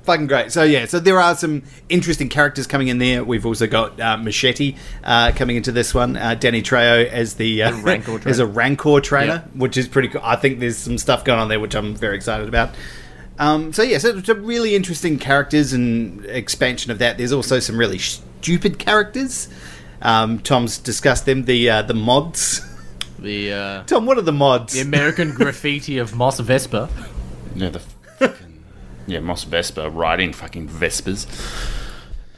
Fucking great. So yeah, so there are some interesting characters coming in there. We've also got uh, Machete uh, coming into this one. Uh, Danny Trejo as the uh, Rancor as a Rancor trainer, Yeah. which is pretty cool. I think there's some stuff going on there which I'm very excited about. Um, so yeah, so it's a really interesting characters and expansion of that. There's also some really stupid characters. Um, Tom's discussed them. The uh, the mods. The uh, Tom, what are the mods? the American graffiti of Moss Vespa. Yeah, the fucking, yeah, Moss Vespa riding fucking Vespas.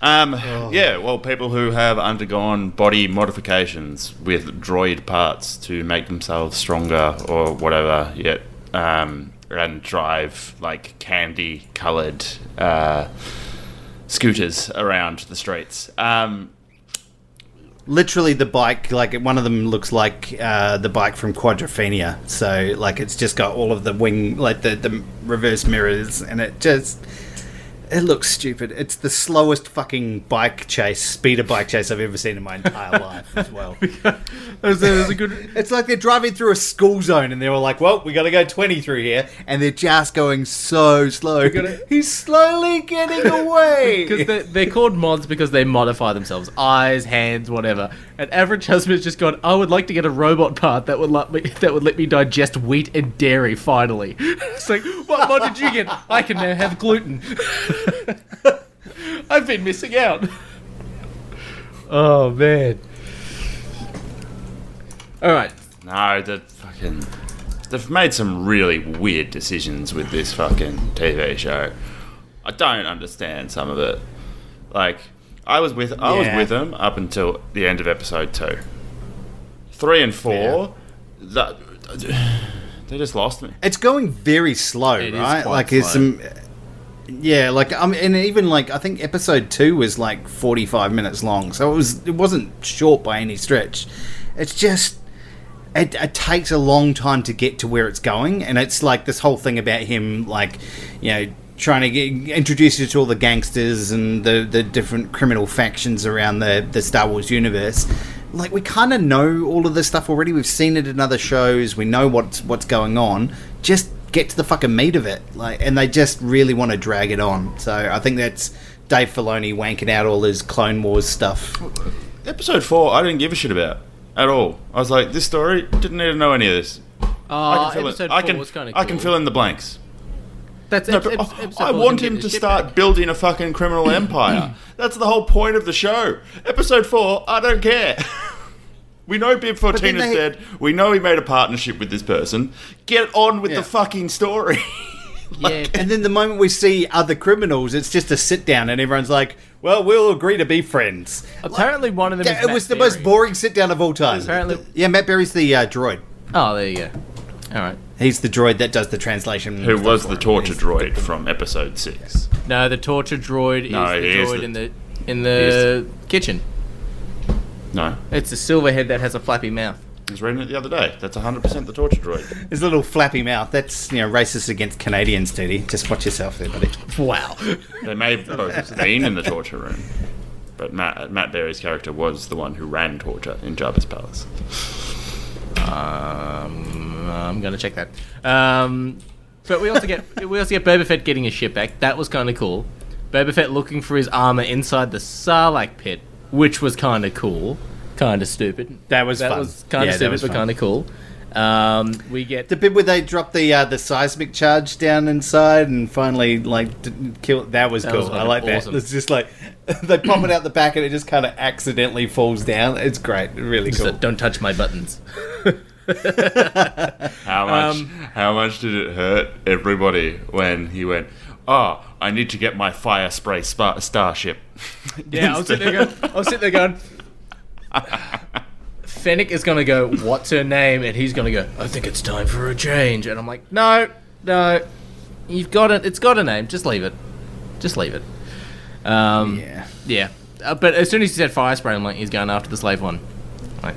Um, yeah, well, people who have undergone body modifications with droid parts to make themselves stronger or whatever, yet um, and drive like candy-colored uh, scooters around the streets. Um, literally the bike like one of them looks like uh, the bike from quadrophenia. So like it's just got all of the wing like the, the reverse mirrors and it just it looks stupid it's the slowest fucking bike chase speeder bike chase i've ever seen in my entire life as well There's a, there's a good. it's like they're driving through a school zone and they were like well we gotta go 20 through here and they're just going so slow gotta- he's slowly getting away Because they're, they're called mods because they modify themselves, eyes, hands, whatever. And average husband's just gone. I would like to get a robot part that would let me that would let me digest wheat and dairy. Finally, it's like, what mod did you get? I can now have gluten. I've been missing out. Oh man. All right. No, the fucking. They've made some really weird decisions with this fucking TV show. I don't understand some of it. Like, I was with I was with them up until the end of episode two. Three and four, that they just lost me. it's going very slow, It is right? quite Like there's slow. some, yeah, like um, and even like I think episode two was like 45 minutes long, so it was it wasn't short by any stretch. It's just it, it takes a long time to get to where it's going, and it's like this whole thing about him, like you know. Trying to get, introduce you to all the gangsters and the, the different criminal factions around the, the Star Wars universe. Like we kind of know all of this stuff already. We've seen it in other shows. We know what's what's going on. Just get to the fucking meat of it. Like, and they just really want to drag it on. So I think that's Dave Filoni wanking out all his Clone Wars stuff. Episode four, I didn't give a shit about at all. I was like, this story didn't need to know any of this. Uh, I can fill episode in, I four can, was kind of I can fill in the blanks. That's No, ep- but ep- I- episode I want him to start back. building a fucking criminal empire. That's the whole point of the show. Episode four, I don't care. we know Bib then Fortuna's they- dead. We know he made a partnership with this person. Get on with Yeah. the fucking story. Yeah, And then the moment we see other criminals, it's just a sit down, and everyone's like, "Well, we'll agree to be friends." apparently one of them. Yeah, is it Matt was the most boring sit down of all time. Apparently- yeah, Matt Berry's the uh, droid. Oh, there you go. All right. He's the droid that does the translation. Who was the him. torture He's- droid from episode six? No, the torture droid No, is the he is droid the- in the in the kitchen. No, It's a silver head that has a flappy mouth. I was reading it the other day. That's 100% the torture droid. His little flappy mouth. That's you know racist against Canadians, Duty. Just watch yourself there, buddy. Wow. They may have both been in the torture room, but Matt, Matt Berry's character was the one who ran torture in Jabba's palace. Um, I'm gonna check that. Um, but we also get we also get Boba Fett getting his ship back. That was kind of cool. Boba Fett looking for his armor inside the Sarlacc pit, which was kind of cool, kind of stupid. That was that fun. was kind of that stupid, but kind of cool. Um, we get The bit where they drop the uh, the seismic charge down inside and finally like d- kill that was That cool. was I like awesome. that. It's just like they pop it out the back and it just kind of accidentally falls down. It's great, really so cool. don't touch my buttons. How much? Um, how much did it hurt everybody when he went? Oh, I need to get my fire spray spa- starship. Yeah, I was sitting there going, I was sitting there going, Fennec is going to go, what's her name? And he's going to go, I think it's time for a change. And I'm like, no, no, you've got it. It's got a name. Just leave it. Just leave it. Um, Yeah. yeah. Uh, but as soon as he said fire spray, I'm like, he's going after the slave one. Like,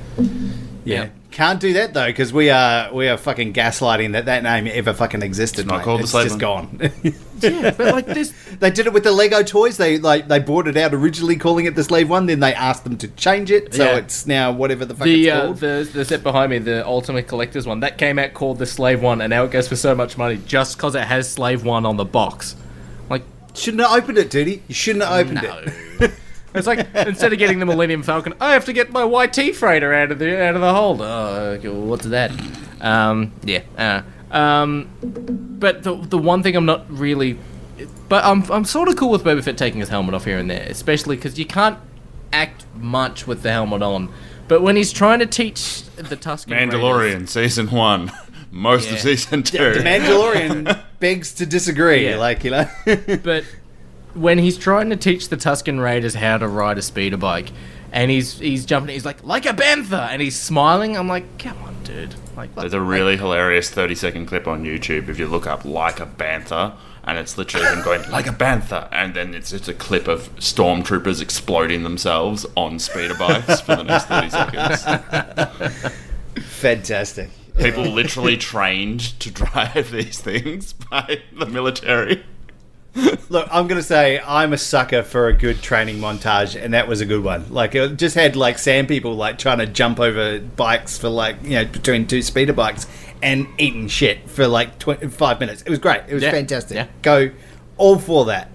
Yeah. Can't do that though because we are we are fucking gaslighting that that name ever fucking existed. not mate. called the it's slave just one. gone. yeah, but like this. they did it with the Lego toys. They like they bought it out originally calling it the Slave One. Then they asked them to change it, so Yeah. it's now whatever the fuck The, it's uh, called. the the set behind me, the Ultimate Collector's one, that came out called the Slave One, and now it goes for so much money just because it has Slave One on the box. Like, Shouldn't have opened it, duty. You shouldn't have opened it. It's like instead of getting the Millennium Falcon, I have to get my YT freighter out of the out of the hold. Oh, okay, well, what's that? Um, yeah. Uh, um, but the the one thing I'm not really, but I'm I'm sort of cool with Boba Fett taking his helmet off here and there, especially because you can't act much with the helmet on. But when he's trying to teach the Tusken Raiders- Mandalorian season one, most Yeah. of season two. The Mandalorian begs to disagree. Yeah. Like you know, but when he's trying to teach the Tusken Raiders how to ride a speeder bike, and he's he's jumping, he's like like a bantha, and he's smiling. I'm like, come on, dude. Like, There's a really hilarious 30 second clip on YouTube if you look up like a bantha, and it's literally him going like a bantha, and then it's just a clip of stormtroopers exploding themselves on speeder bikes for the next 30 seconds. fantastic. People literally trained to drive these things by the military. Look, I'm gonna say I'm a sucker for a good training montage, and that was a good one. Like it just had like sand people like trying to jump over bikes for like you know between two speeder bikes and eating shit for like tw- five minutes. It was great. It was Yeah, fantastic. yeah. Go all for that.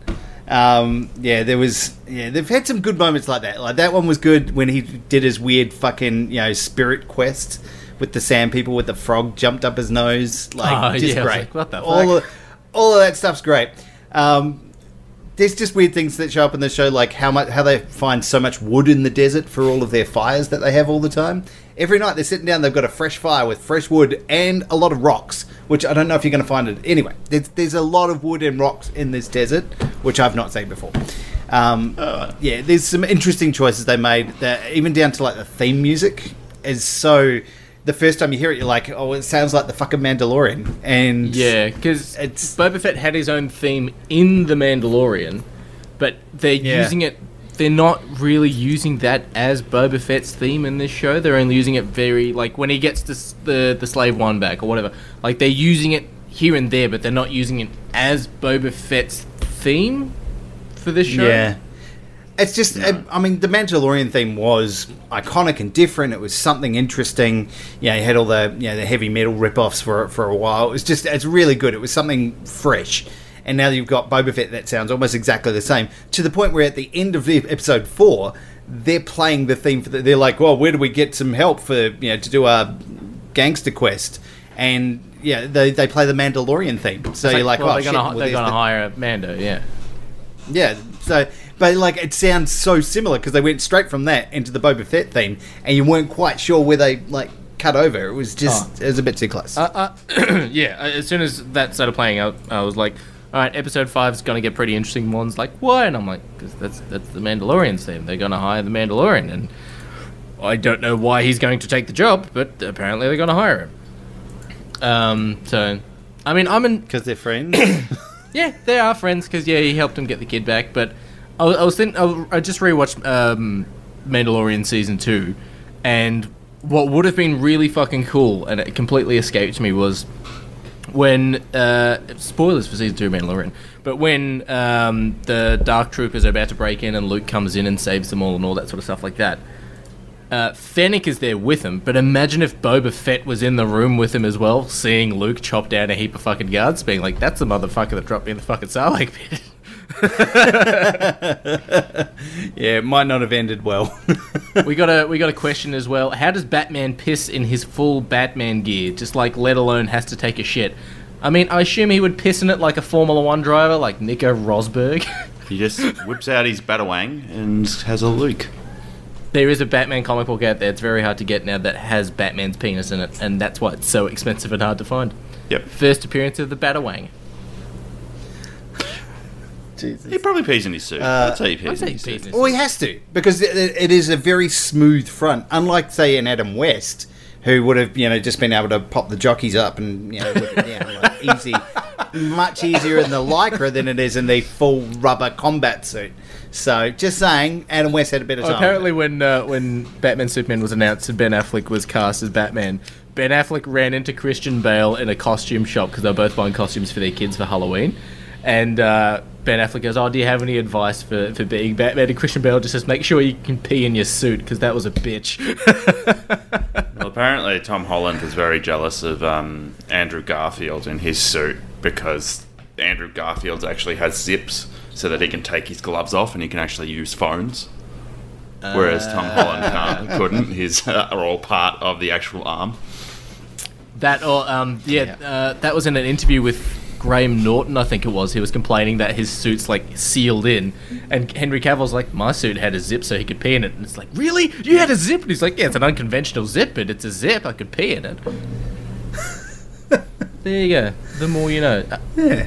Um, yeah, there was. Yeah, they've had some good moments like that. Like that one was good when he did his weird fucking you know spirit quest with the sand people with the frog jumped up his nose. Like Oh, just yeah, great. like, what the all fuck? of, all of that stuff's great. Um, there's just weird things that show up in the show, like how much how they find so much wood in the desert for all of their fires that they have all the time. Every night they're sitting down, they've got a fresh fire with fresh wood and a lot of rocks, which I don't know if you're going to find it. Anyway, there's, there's a lot of wood and rocks in this desert, which I've not seen before. Um, yeah, there's some interesting choices they made. That even down to like the theme music is so. The first time you hear it, you're like, "Oh, it sounds like the fucking Mandalorian," and Yeah, because It's- Boba Fett had his own theme in the Mandalorian, but they're Yeah. using it. They're not really using that as Boba Fett's theme in this show. They're only using it very like when he gets this, the the slave one back or whatever. Like they're using it here and there, but they're not using it as Boba Fett's theme for this show. Yeah. It's just, I mean, the Mandalorian theme was iconic and different. It was something interesting. You know, you had all the, you know, the heavy metal rip-offs for for a while. It was just, it's really good. It was something fresh. And now you've got Boba Fett that sounds almost exactly the same. To the point where at the end of the episode four, they're playing the theme for the, they're like, well, where do we get some help for, you know, to do our gangster quest? And yeah, they, they play the Mandalorian theme. So you're like, well, oh, they're they're gonna the- hire Mando. Yeah. yeah, so but like it sounds so similar because they went straight from that into the Boba Fett theme, and you weren't quite sure where they like cut over. It was just it was a bit too close. Uh, uh, yeah, uh, as soon as that started playing out, I was like, all right, episode five is going to get pretty interesting. One's like, why? And I'm like, because that's, that's the Mandalorian's theme. They're going to hire the Mandalorian. And I don't know why he's going to take the job, but apparently they're going to hire him. Um, so, I mean, I'm in. Because they're friends. Yeah, they are friends because yeah, he helped him get the kid back. But I, I was thinking, I, I just rewatched um, Mandalorian season two, and what would have been really fucking cool, and it completely escaped me, was when uh, spoilers for season two of Mandalorian, but when um, the Dark Troopers are about to break in and Luke comes in and saves them all and all that sort of stuff like that. Uh, Fennec is there with him, but imagine if Boba Fett was in the room with him as well, seeing Luke chop down a heap of fucking guards, being like, "That's the motherfucker that dropped me in the fucking Sarlacc pit." yeah, it might not have ended well. we got a we got a question as well. How does Batman piss in his full Batman gear? Just like let alone has to take a shit. I mean, I assume he would piss in it like a Formula One driver, like Nico Rosberg. He just whips out his Batawang and has a Luke. there is a Batman comic book out there. It's very hard to get now that has Batman's penis in it, and that's why it's so expensive and hard to find. Yep. First appearance of the Batawang. He probably pees in his suit. I'd say he I'd pees say in his suit. Well, he has to because it, it is a very smooth front, unlike say an Adam West, who would have you know just been able to pop the jockeys up and you know whip it down like, easy, much easier in the lycra than it is in the full rubber combat suit. So, just saying, Adam West had a bit of time. Apparently, when uh, when Batman Superman was announced and Ben Affleck was cast as Batman, Ben Affleck ran into Christian Bale in a costume shop because they were both buying costumes for their kids for Halloween. And uh, Ben Affleck goes, "Oh, do you have any advice for, for being Batman?" And Christian Bale just says, "Make sure you can pee in your suit because that was a bitch." Well, apparently Tom Holland was very jealous of um, Andrew Garfield in his suit because Andrew Garfield actually has zips so that he can take his gloves off and he can actually use phones. Whereas Tom Holland can't, couldn't. His uh, are all part of the actual arm. That or um, yeah, Uh, that was in an interview with Graham Norton, I think it was. He was complaining that his suit's like sealed in, and Henry Cavill's like, my suit had a zip so he could pee in it, and it's like, really? You had a zip? And he's like, yeah, it's an unconventional zip, but it's a zip. I could pee in it. there you go. The more you know. Yeah.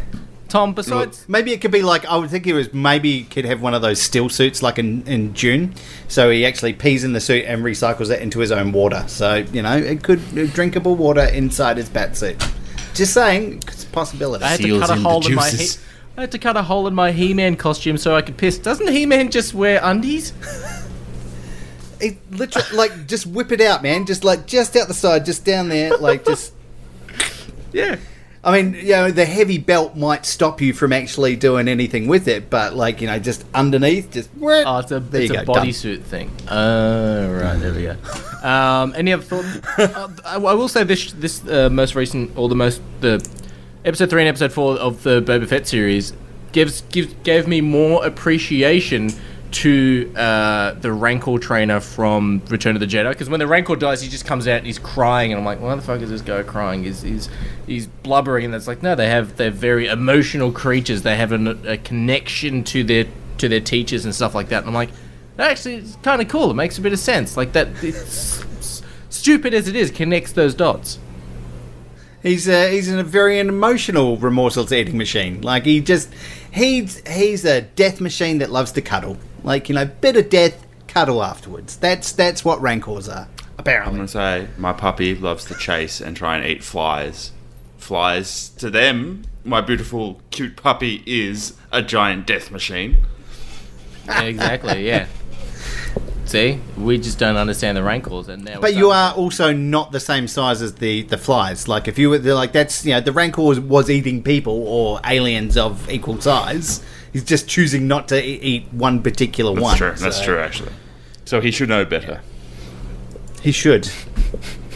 Tom, besides. Maybe it could be like I would think it was maybe he could have one of those still suits like in, in Dune, so he actually pees in the suit and recycles it into his own water. So you know it could drinkable water inside his bat suit. Just saying, it's a possibility. I had to seals cut a in the hole in my. He- juices. I had to cut a hole in my He-Man costume so I could piss. Doesn't He-Man just wear undies? It literally like just whip it out, man. Just like just out the side, just down there, like just. Yeah. I mean, you know, the heavy belt might stop you from actually doing anything with it, but like you know, just underneath, just. Oh, it's a, There it's a bodysuit thing. Oh, right, there we go. Um, any other thoughts? uh, I, I will say this: this uh, most recent, or the most the episode three and episode four of the Boba Fett series gives gives gave me more appreciation to uh, the Rancor trainer from Return of the Jedi. Because when the Rancor dies, he just comes out and he's crying, and I'm like, why the fuck is this guy crying? He's he's he's blubbering, and it's like, no, they have they're very emotional creatures. They have an, a connection to their to their teachers and stuff like that. And I'm like, actually, it's kind of cool. It makes a bit of sense. Like that, it's stupid as it is, connects those dots. He's a, he's a very emotional remorseless eating machine. Like he just he's he's a death machine that loves to cuddle. Like you know, bit of death, cuddle afterwards. That's that's what rancors are. Apparently, I'm gonna say my puppy loves to chase and try and eat flies. Flies to them, my beautiful cute puppy is a giant death machine. Yeah, exactly. Yeah. See, we just don't understand the rancors, and now. but you are also not the same size as the the flies. Like if you were like that's you know the rancor was, was eating people or aliens of equal size. He's just choosing not to eat one particular one. That's one. true. That's true, actually. So he should know better. He should.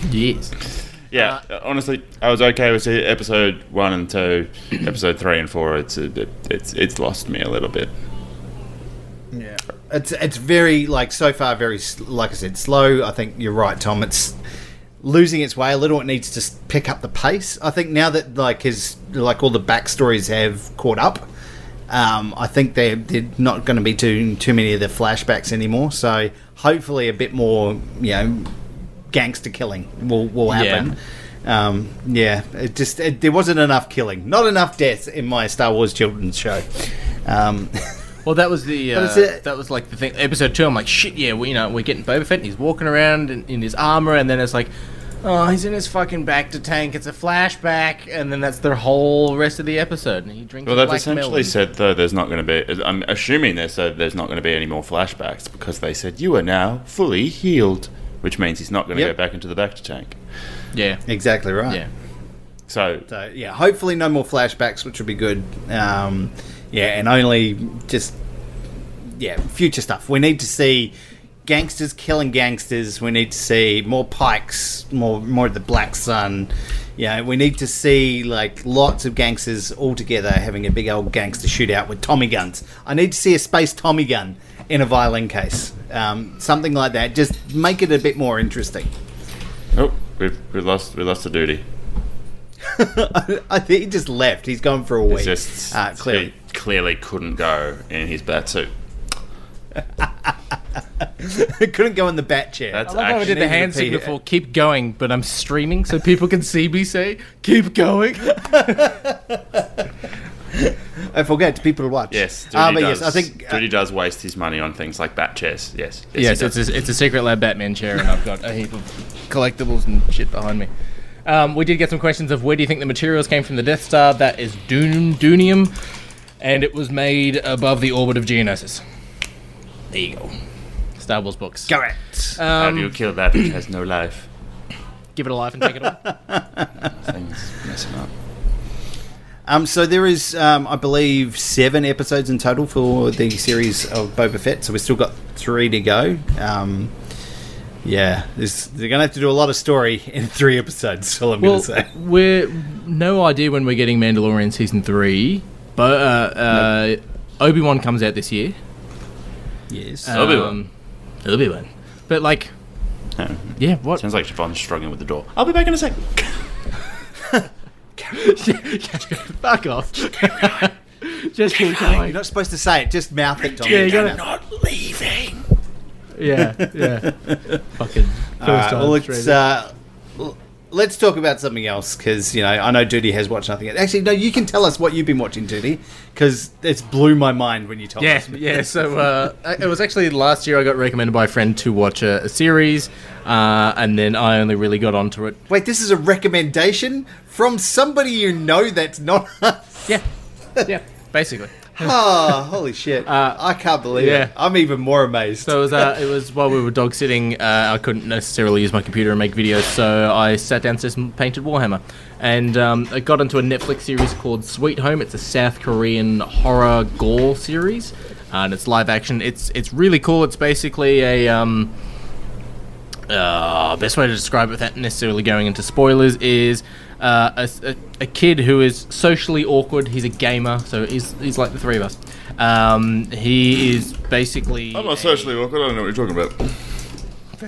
Yes. Yeah, honestly, I was okay with episode one and two. episode three and four, it's a bit, it's it's lost me a little bit. Yeah, it's it's very like so far very like I said slow. I think you're right, Tom. It's losing its way a little. It needs to pick up the pace. I think now that like his like all the backstories have caught up. Um, I think they're, they're not going to be doing too many of the flashbacks anymore. So hopefully a bit more, you know, gangster killing will will happen. Um, yeah, it just it, there wasn't enough killing, not enough death in my Star Wars children's show. Um, Well, that was the uh, that was like the thing. Episode two, I'm like, shit, yeah, we, you know, we're getting Boba Fett, and he's walking around in, in his armor, and then it's like, oh, he's in his fucking bacta tank. It's a flashback, and then that's the whole rest of the episode, and he drinks. Well, a they've essentially melon. said though there's not going to be. I'm assuming they said there's not going to be any more flashbacks because they said you are now fully healed, which means he's not going to Yep. go back into the bacta tank. yeah, exactly right. yeah. So So yeah, hopefully no more flashbacks, which would be good. Um, yeah, and only just yeah, future stuff. We need to see gangsters killing gangsters. We need to see more Pykes, more more of the Black Sun. Yeah, we need to see like lots of gangsters all together having a big old gangster shootout with Tommy guns. I need to see a space Tommy gun in a violin case, um, something like that. Just make it a bit more interesting. oh, we've we lost we lost the duty. I think he just left. He's gone for a week. just uh, clearly. he clearly couldn't go in his bat suit. It couldn't go in the bat chair. That's I love how I did the Actually, hand repeat signal for keep going, but I'm streaming so people can see me say keep going. I forget people watch. Yes, Duty Ah, but does. yes, I think uh, Duty does waste his money on things like bat chairs. Yes. yes, he it's a, it's a secret lab Batman chair, and I've got a heap of collectibles and shit behind me. Um, we did get some questions of where do you think the materials came from the Death Star? That is Dun- Doonium, and it was made above the orbit of Geonosis. There you go. Star Wars books. correct. How Um, do you kill that which has no life? give it a life and take it on. Things messing up. Um, so there is, um, I believe, seven episodes in total for the series of Boba Fett. So we've still got three to go. Um, yeah, there's, they're going to have to do a lot of story in three episodes. That's all I'm well, going to say. we're no idea when we're getting Mandalorian season three, but uh, uh, Obi Wan comes out this year. Yes. Obi-Wan. Um, Obi-Wan. But like, Oh, yeah, what? sounds like Siobhan's struggling with the door. I'll be back in a sec. Fuck off. Just keep going. You're not supposed to say it. Just mouth it, Tommy. Yeah, you gotta- Not leaving. Yeah, yeah. Fucking first All right, time well, let's, uh, l- let's talk about something else because you know I know Duty has watched nothing. Actually, no, you can tell us what you've been watching, Duty, because it's blew my mind when you told Yeah, us. yeah. So uh, it was actually last year I got recommended by a friend to watch a, a series, uh, and then I only really got onto it. Wait, this is a recommendation from somebody you know that's not us. Yeah, yeah. Basically. Oh, holy shit! I can't believe Uh, yeah. it. I'm even more amazed. So it was, uh, it was while we were dog sitting. Uh, I couldn't necessarily use my computer and make videos, so I sat downstairs and painted Warhammer. And um, I got into a Netflix series called Sweet Home. It's a South Korean horror gore series, uh, and it's live action. It's it's really cool. It's basically a um, uh, best way to describe it without necessarily going into spoilers is uh, a, a, a kid who is socially awkward. He's a gamer, so he's, he's like the three of us. Um, he is basically. I'm not socially awkward. I don't know what you're talking about.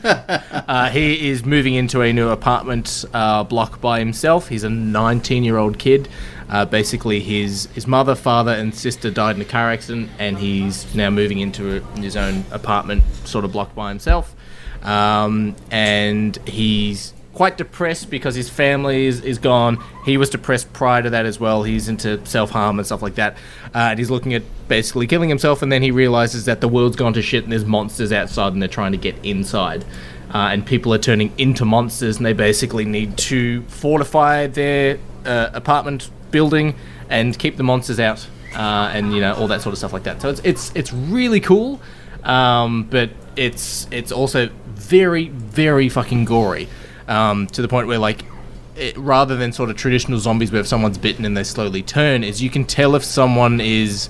Uh, he is moving into a new apartment uh, block by himself. He's a 19 year old kid. Uh, basically, his, his mother, father, and sister died in a car accident, and he's now moving into a, his own apartment sort of block by himself. Um, and he's quite depressed because his family is, is gone. He was depressed prior to that as well. He's into self harm and stuff like that. Uh, and he's looking at basically killing himself, and then he realizes that the world's gone to shit and there's monsters outside and they're trying to get inside. Uh, and people are turning into monsters, and they basically need to fortify their uh, apartment building and keep the monsters out, uh, and you know all that sort of stuff like that. So it's it's it's really cool, um, but it's it's also very very fucking gory um, to the point where like it, rather than sort of traditional zombies where if someone's bitten and they slowly turn is you can tell if someone is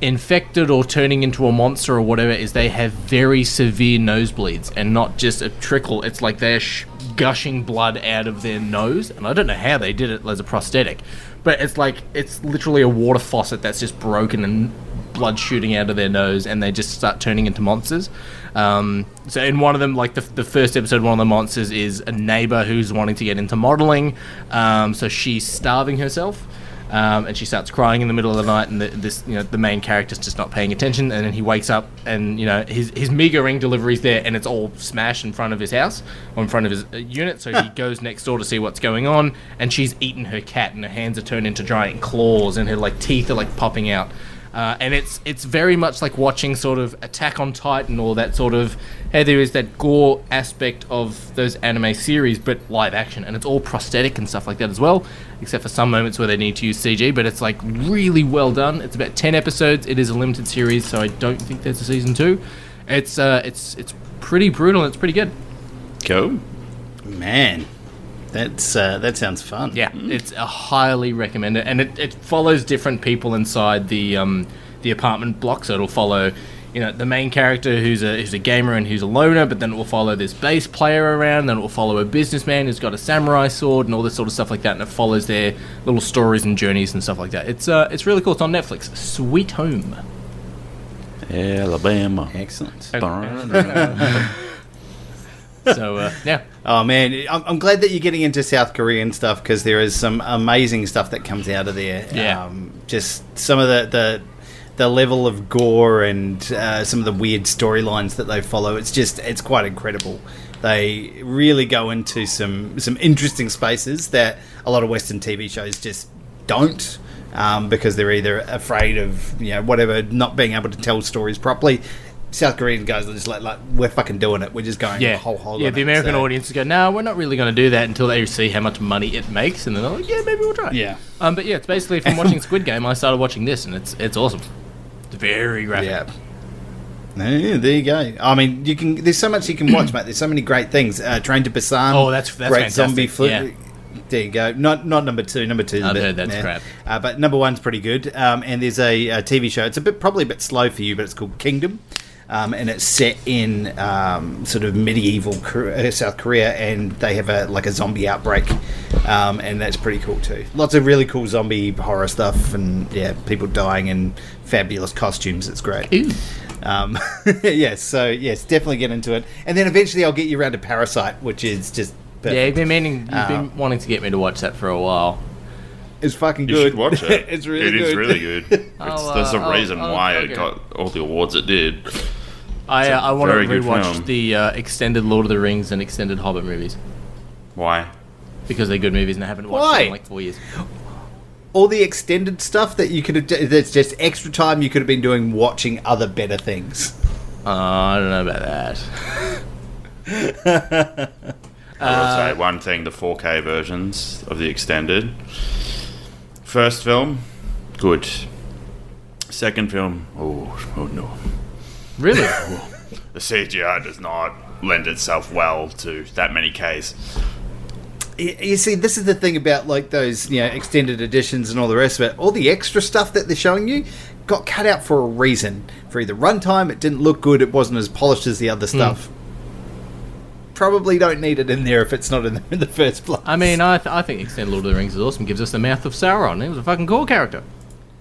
infected or turning into a monster or whatever is they have very severe nosebleeds and not just a trickle. It's like they're sh- gushing blood out of their nose and i don't know how they did it as a prosthetic but it's like it's literally a water faucet that's just broken and blood shooting out of their nose and they just start turning into monsters um, so in one of them like the, the first episode one of the monsters is a neighbor who's wanting to get into modeling um, so she's starving herself um, and she starts crying in the middle of the night, and the, this, you know, the main character's just not paying attention, and then he wakes up, and you know, his his Mega ring delivery's there, and it's all smashed in front of his house, or in front of his uh, unit. So he goes next door to see what's going on, and she's eaten her cat, and her hands are turned into giant claws, and her like teeth are like popping out. Uh, and it's it's very much like watching sort of Attack on Titan or that sort of hey there is that gore aspect of those anime series but live action. And it's all prosthetic and stuff like that as well except for some moments where they need to use CG but it's like really well done. It's about 10 episodes. It is a limited series so I don't think there's a season 2 it's uh it's it's pretty brutal and it's pretty good. Cool. Man, that's uh, that sounds fun. Yeah, it's a highly recommended, and it, it follows different people inside the um, the apartment block. So it'll follow, you know, the main character who's a who's a gamer and who's a loner, but then it will follow this bass player around. Then it will follow a businessman who's got a samurai sword and all this sort of stuff like that. And it follows their little stories and journeys and stuff like that. It's uh, it's really cool. It's on Netflix. Sweet Home. Alabama. Excellent. So uh, yeah, Oh man, I'm, I'm glad that you're getting into South Korean stuff because there is some amazing stuff that comes out of there. Yeah. Um, just some of the, the the level of gore and uh, some of the weird storylines that they follow. It's just it's quite incredible. They really go into some some interesting spaces that a lot of Western TV shows just don't. Um, because they're either afraid of you know whatever not being able to tell stories properly. South Korean guys are just like, like we're fucking doing it. We're just going Yeah, whole yeah. The it." American So- audience go, "No, we're not really going to do that until they see how much money it makes," and then they're like, "Yeah, maybe we'll try." Yeah. Um, but yeah, it's basically from watching Squid Game, I started watching this, and it's it's awesome. It's very graphic. Yeah. Yeah, there you go. I mean, you can. There's so much you can watch, mate. There's so many great things. Uh, Train to Busan. Oh, that's- that's great fantastic, zombie flick. yeah. There you go. Not not number two. Number two. I've heard that's crap. Uh, but number one's pretty good. Um, and there's a, a TV show. It's a bit probably a bit slow for you, but it's called Kingdom. Um, and it's set in um, sort of medieval Kor- uh, South Korea, and they have a like a zombie outbreak, um, and that's pretty cool too. Lots of really cool zombie horror stuff, and yeah, people dying in fabulous costumes. It's great. Ooh. Um, yes, so yes, definitely get into it, and then eventually I'll get you around to Parasite, which is just perfect. Yeah, you've been meaning, you've Uh, been wanting to get me to watch that for a while. it's fucking You good. should watch it. it's really It good. It is really good. It's, I'll, there's a uh, I'll- reason I'll- why I'll it get got all the awards it did. I uh, I want to very good rewatch film. the uh, extended Lord of the Rings and extended Hobbit movies Why? because they're good movies and I haven't watched Why? them in like four years. All the extended stuff that you could have. d- That's just extra time you could have been doing watching other better things. Uh, I don't know about that. I will say one thing: the 4K versions of the extended. First film, good. Second film, oh, oh no. Really? The CGI does not lend itself well to that many Ks. You see, this is the thing about like those, you know, extended editions and all the rest of it. All the extra stuff that they're showing you got cut out for a reason. For either runtime, it didn't look good, it wasn't as polished as the other hmm. stuff. Probably don't need it in there if it's not in the, in the first place. I mean, I, th- I think extended Lord of the Rings is awesome. Gives us the mouth of Sauron. He was a fucking cool character.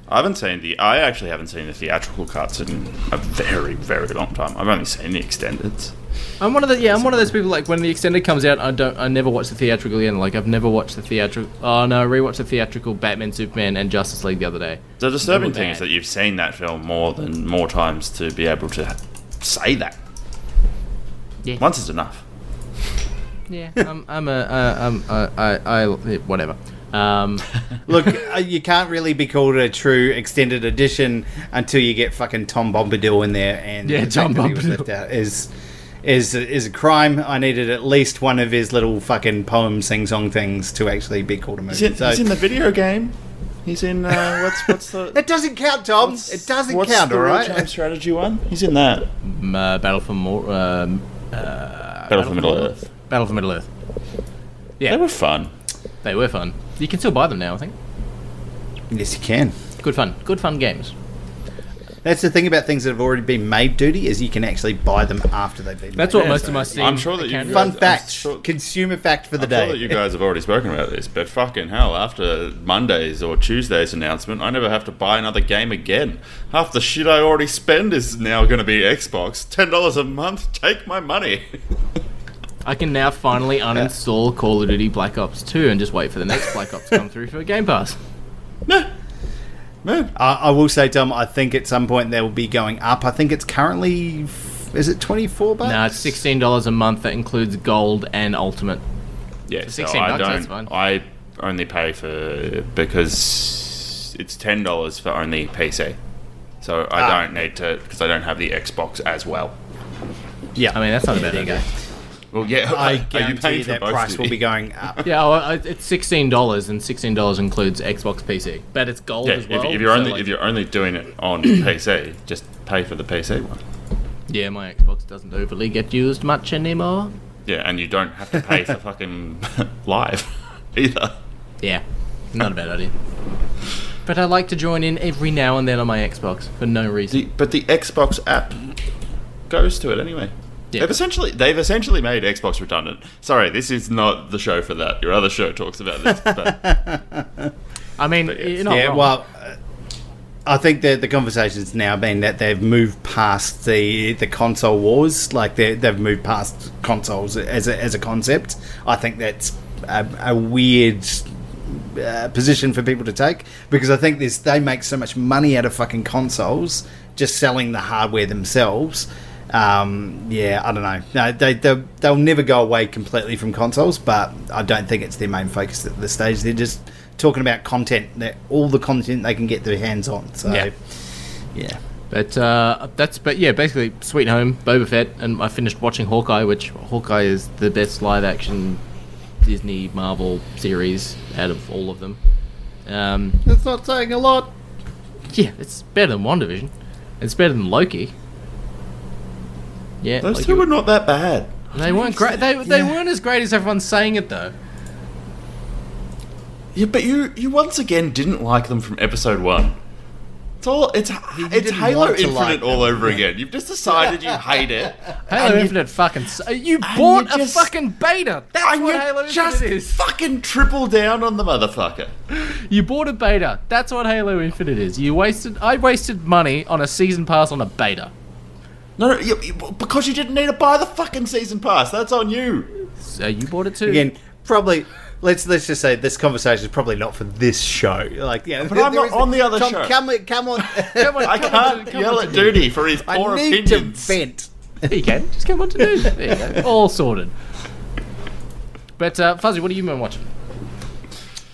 I haven't seen the. I actually haven't seen the theatrical cuts in a very, very long time. I've only seen the extendeds. I'm one of the yeah. I'm one of those people like when the extended comes out, I don't. I never watch the theatrical again. Like I've never watched the theatrical. Oh no, I rewatched the theatrical Batman, Superman, and Justice League the other day. The disturbing thing is that you've seen that film more than more times to be able to say that. Yeah. Once is enough. Yeah, I'm. I'm a. Uh, I'm. Uh, I. I. Whatever. Um, Look, uh, you can't really be called a true extended edition until you get fucking Tom Bombadil in there, and Yeah, the Tom fact that he was Bombadil. left out is is is a crime. I needed at least one of his little fucking poem sing song things to actually be called a movie. He's in, So- he's in the video game. He's in uh, what's what's the It doesn't count, Tom. it doesn't what's count, the all real-time strategy one. He's in that. m- uh, Battle for More. Um, Battle for Middle Earth. Battle for Middle Earth. Yeah, they were fun. they were fun. You can still buy them now. I think. Yes, you can. Good fun. Good fun games. That's the thing about things that have already been made, duty, is you can actually buy them after they've been. Made. That's made. what most of my Steam. I'm sure that you guys- Fun fact, sure- consumer fact for the I'm day. sure that you guys have already spoken about this, but fucking hell, after Monday's or Tuesday's announcement, I never have to buy another game again. Half the shit I already spend is now going to be Xbox. Ten dollars a month, take my money. I can now finally uninstall Call of Duty Black Ops 2 and just wait for the next Black Ops to come through for a Game Pass. no, no. I I will say, Tom, I think at some point they will be going up. I think it's currently. Is it 24 bucks? No, it's sixteen dollars a month. That includes gold and ultimate. Yeah, so 16 I bucks, don't. that's fine. I only pay for because it's ten dollars for only PC. So I Ah. don't need to because I don't have the Xbox as well. Yeah. I mean, that's not a bad there you go. idea. Well, yeah, I are you guarantee paying you that price will be going up. Yeah, well, it's sixteen dollars, and sixteen dollars includes Xbox PC, but it's gold Yeah, as well. if, if you're so, only like- if you're only doing it on PC, just pay for the PC one. yeah, my Xbox doesn't overly get used much anymore. Yeah, and you don't have to pay for fucking live either. Yeah, not a bad idea. But I like to join in every now and then on my Xbox for no reason. The, but the Xbox app goes to it anyway. Yeah. They've essentially they've essentially made Xbox redundant. Sorry, this is not the show for that. Your other show talks about this. But I mean, But yes. you're not yeah, wrong. well, I think that the conversation's now been that they've moved past the the console wars. Like they they've moved past consoles as a, as a concept. I think that's a, a weird uh, position for people to take because I think there's they make so much money out of fucking consoles just selling the hardware themselves. Um, yeah, I don't know. No, they they'll, they'll never go away completely from consoles, but I don't think it's their main focus at this stage. They're just talking about content, that all the content they can get their hands on. So, Yeah. yeah. But uh, that's but yeah, basically Sweet Home, Boba Fett, and I finished watching Hawkeye, which Hawkeye is the best live action Disney Marvel series out of all of them. Um, That's not saying a lot. yeah, it's better than WandaVision. It's better than Loki. Yeah, Those Loki- two were not that bad. they weren't great. They, they Yeah. weren't as great as everyone's saying it though. Yeah, but you you once again didn't like them from episode one. It's all it's it's Halo Infinite like all over again. You've just decided you hate it. Halo you- Infinite fucking. Uh, you bought you a fucking beta. That's what you Halo just Infinite is. fucking triple down on the motherfucker. You bought a beta. That's what Halo Infinite is. You wasted. I wasted money on a season pass on a beta. No, no, you, you- because you didn't need to buy the fucking season pass. That's on you. So you bought it too. Again, probably. Let's let's just say this conversation is probably not for this show. Like, yeah, But I'm not on the other Tom, show. Come, on- come on. Come on, I come can't to- come yell at Duty for his poor I poor need opinions. to vent. You can just come on to do. There you go. All sorted. But uh, Fuzzy, what have you been watching?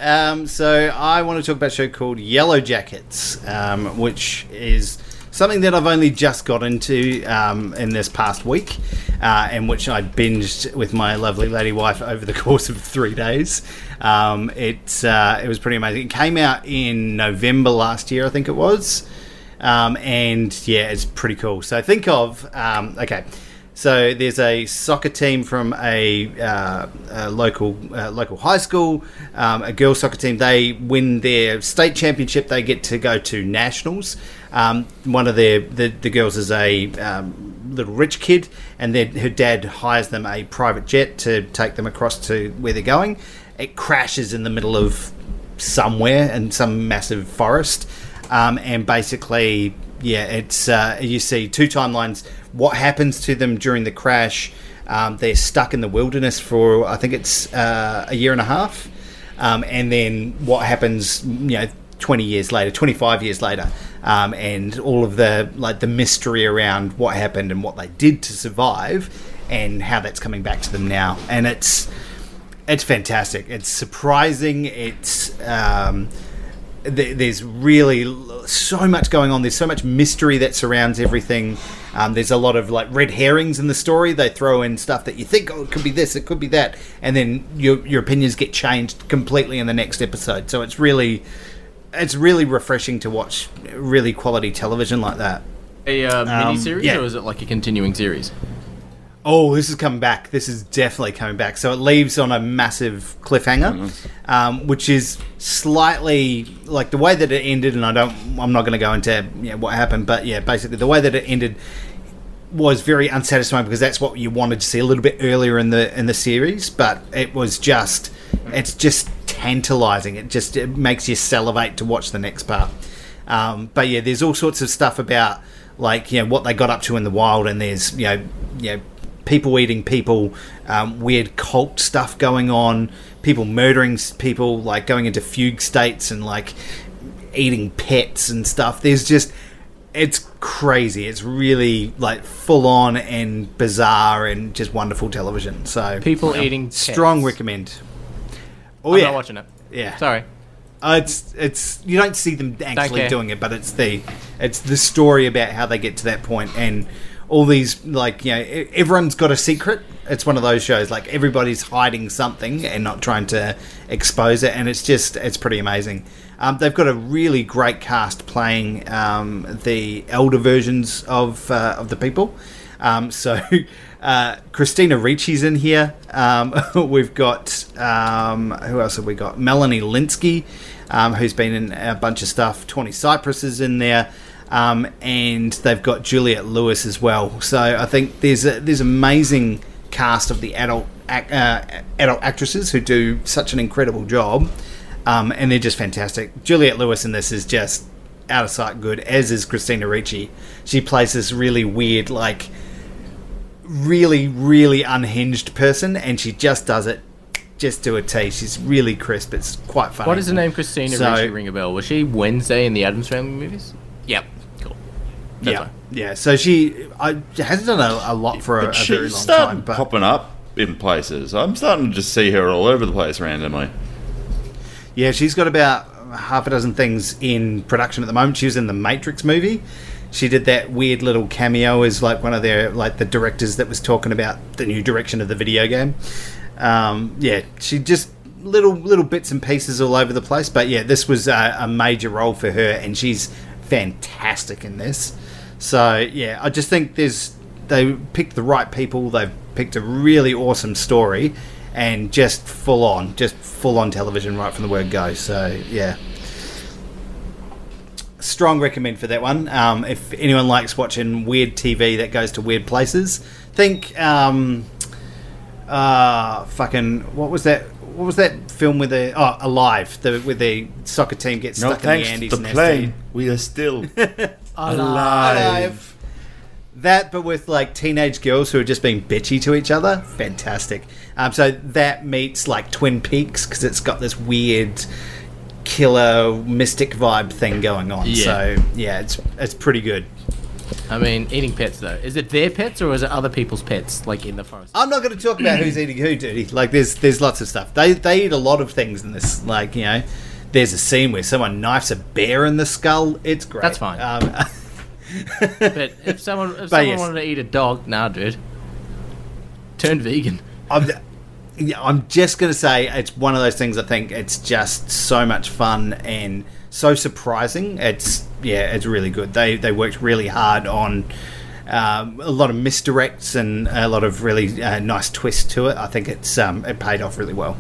Um, so I want to talk about a show called Yellow Jackets, um, which is something that I've only just got into um, in this past week, uh, and which I binged with my lovely lady wife over the course of three days. Um, it uh, it was pretty amazing. It came out in November last year, I think it was, um, and yeah, it's pretty cool. So think of um, okay. So there's a soccer team from a, uh, a local uh, local high school, um, a girls soccer team. They win their state championship. They get to go to nationals. Um, one of their the, the girls is a um, little rich kid, and then her dad hires them a private jet to take them across to where they're going. It crashes in the middle of somewhere in some massive forest, um, and basically, yeah, it's uh, you see two timelines. What happens to them during the crash? Um, they're stuck in the wilderness for I think it's uh, a year and a half, um, and then what happens? You know. 20 years later 25 years later um, and all of the like the mystery around what happened and what they did to survive and how that's coming back to them now and it's it's fantastic. It's surprising. It's um, th- there's really so much going on. There's so much mystery that surrounds everything. Um, there's a lot of like red herrings in the story. They throw in stuff that you think, oh, it could be this, it could be that, and then your your opinions get changed completely in the next episode. So it's really it's really refreshing to watch really quality television like that. A uh, mini series, yeah. or is it like a continuing series? Oh, this is coming back. This is definitely coming back. So it leaves on a massive cliffhanger, um, which is slightly like the way that it ended. And I don't, I'm not going to go into you know, what happened, but yeah, basically the way that it ended was very unsatisfying because that's what you wanted to see a little bit earlier in the in the series. But it was just, it's just tantalizing. It just it makes you salivate to watch the next part. Um, but yeah, there's all sorts of stuff about like you know what they got up to in the wild, and there's you know you know people eating people, um, weird cult stuff going on, people murdering people, like going into fugue states and like eating pets and stuff. There's just it's crazy. It's really like full on and bizarre and just wonderful television. So People eating pets. strong recommend. Oh I'm yeah, not watching it. yeah. Sorry. Uh, it's it's you don't see them actually doing it, but it's the it's the story about how they get to that point and all these like you know everyone's got a secret. It's one of those shows like everybody's hiding something and not trying to expose it, and it's just it's pretty amazing. Um, they've got a really great cast playing um, the elder versions of uh, of the people. Um, so uh, Christina Ricci's in here. Um, we've got um, who else have we got? Melanie Lynskey, um, who's been in a bunch of stuff. Tawny Cypress is in there, um, and they've got Juliette Lewis as well. So I think there's a, there's amazing cast of the adult uh, adult actresses who do such an incredible job, um, and they're just fantastic. Juliette Lewis in this is just out of sight good, as is Christina Ricci. She plays this really weird, like really, really unhinged person, and she just does it just to a T. She's really crisp. It's quite funny. What is the name? Christina So- Ricci ring a bell. Was she Wednesday in the Addams Family movies? Yep. Cool. That's Yeah, fine. yeah. So she I, hasn't done a, a lot for a, a But very long starting time. But popping up in places. I'm starting to just see her all over the place randomly. yeah, she's got about half a dozen things in production at the moment. She was in the Matrix movie. She did that weird little cameo as like one of their like the directors that was talking about the new direction of the video game. Um, yeah, she just little little bits and pieces all over the place. But yeah, this was a, a major role for her, and she's fantastic in this. So yeah, I just think there's they picked the right people. They've picked a really awesome story, and just full on, just full on television right from the word go. So yeah, strong recommend for that one. Um, if anyone likes watching weird TV that goes to weird places, think um, uh, fucking what was that? What was that film with the oh Alive? The with the soccer team gets No stuck in the Andes to the plane. We are still alive. That, but with like teenage girls who are just being bitchy to each other, fantastic. Um, so that meets like Twin Peaks because it's got this weird killer mystic vibe thing going on. Yeah. So yeah, it's it's pretty good. I mean, eating pets though. Is it their pets or is it other people's pets, like in the forest? I'm not going to talk about who's eating who, dude. Like there's there's lots of stuff. They they eat a lot of things in this. Like you know, there's a scene where someone knifes a bear in the skull. It's great. That's fine. Um, But if someone if But someone yes. wanted to eat a dog, nah, dude. Turn vegan. I'm, I'm just going to say it's one of those things. I think it's just so much fun and so surprising. It's yeah, it's really good. They they worked really hard on um, a lot of misdirects and a lot of really uh, nice twists to it. I think it's um, it paid off really well.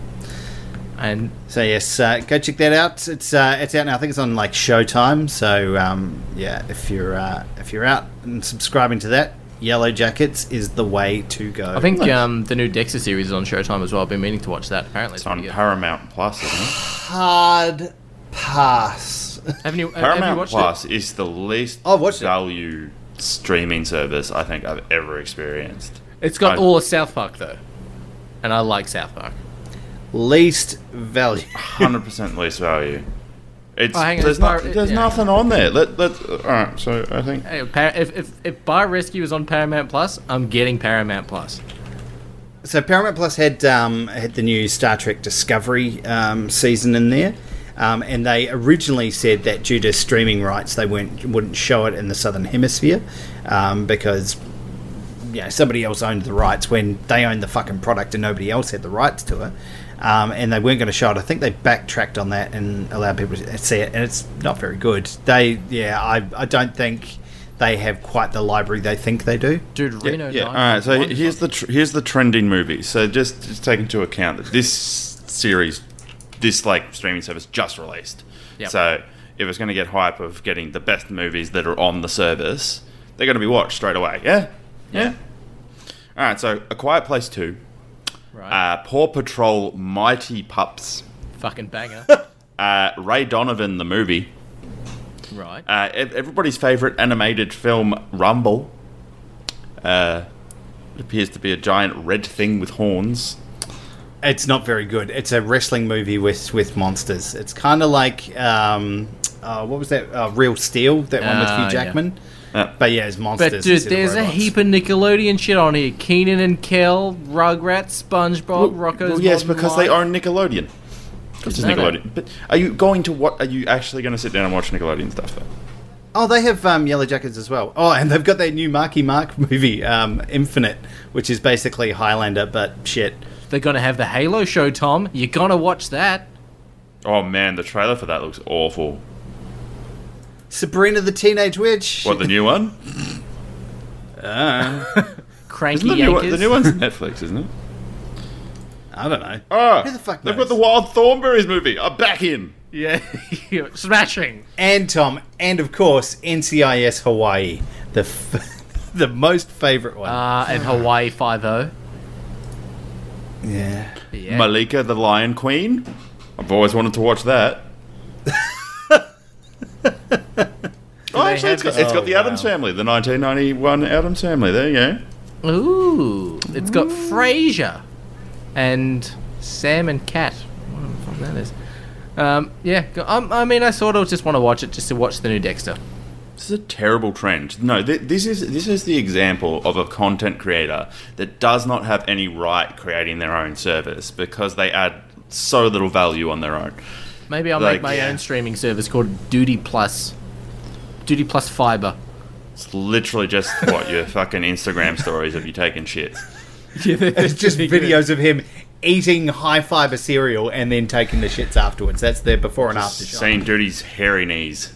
And So yes, uh, go check that out. It's uh, it's out now. I think it's on like Showtime. So um, yeah, if you're uh, if you're out and subscribing to that, Yellow Jackets is the way to go. I think um, the new Dexter series is on Showtime as well. I've been meaning to watch that. Apparently, it's It's on good. Paramount Plus, isn't it? hard pass. Haven't you, have you Paramount watched Plus is the least I've watched it. value streaming service I think I've ever experienced. it? It's got I- all of South Park though, and I like South Park. Least value. Hundred percent least value. It's Oh, hang on, there's, it's not, there's yeah. nothing on there. Let let all right. So I think Hey, if, if if Bar Rescue is on Paramount Plus, I'm getting Paramount Plus. So Paramount Plus had um, had the new Star Trek Discovery um, season in there, um, and they originally said that due to streaming rights, they weren't wouldn't show it in the Southern Hemisphere um, because you know somebody else owned the rights when they owned the fucking product and nobody else had the rights to it. Um, and they weren't going to show it. I think they backtracked on that and allowed people to see it, and it's not very good. They, yeah, I, I don't think they have quite the library they think they do. Dude, Reno. yeah. All right. So here's the tr- here's the trending movies. So just just take into account that this series, this like streaming service just released. Yep. So if it's going to get hype of getting the best movies that are on the service, they're going to be watched straight away. Yeah. Yeah. All right. So A Quiet Place Two, right. uh, Paw Patrol, Mighty Pups, Fucking banger. uh, Ray Donovan the movie, right. uh, everybody's favorite animated film Rumble. Uh, it appears to be a giant red thing with horns. It's not very good. It's a wrestling movie with with monsters. It's kind of like um, uh, what was that? Uh, Real Steel, that one with Ah, Hugh yeah. Jackman. Uh, But yeah, it's monsters. But dude, instead of there's a heap of Nickelodeon shit on here. Keenan and Kel, Rugrats, SpongeBob, Rocko's well, yes, Modern because they Life. own Nickelodeon. It's know that. Nickelodeon. But are you going to what? Are you actually going to sit down and watch Nickelodeon stuff? Though? Oh, they have um, Yellow Jackets as well. Oh, and they've got that new Marky Mark movie, um, Infinite, which is basically Highlander, but shit. They're gonna have the Halo show, Tom. You're gonna watch that. Oh man, the trailer for that looks awful. Sabrina the Teenage Witch. What the new one? Cranky the, new one the new one's Netflix, isn't it? I don't know. Oh, Who the fuck they've knows? got the Wild Thornberrys movie. I'm back in. Yeah, smashing. And Tom, and of course NCIS Hawaii, the f- the most favorite one. Uh, and Hawaii Five O. yeah. Yeah. Malika the Lion Queen. I've always wanted to watch that. Oh, actually, it's got, it's got the Oh, Addams. Family, the 1991 Addams Family. There you go. Ooh, it's got Frasier and Sam and Cat. What the fuck that is? Um, yeah, go- um, I mean, I sort of just want to watch it just to watch the new Dexter. This is a terrible trend. No, th- this is this is the example of a content creator that does not have any right creating their own service because they add so little value on their own. Maybe I'll Like, make my yeah. own streaming service called Duty Plus. Duty Plus Fiber. It's literally just what your fucking Instagram stories of you taking shits. Yeah, It's just videos of him eating high fiber cereal and then taking the shits afterwards. That's their before and after shot. Seeing Duty's hairy knees.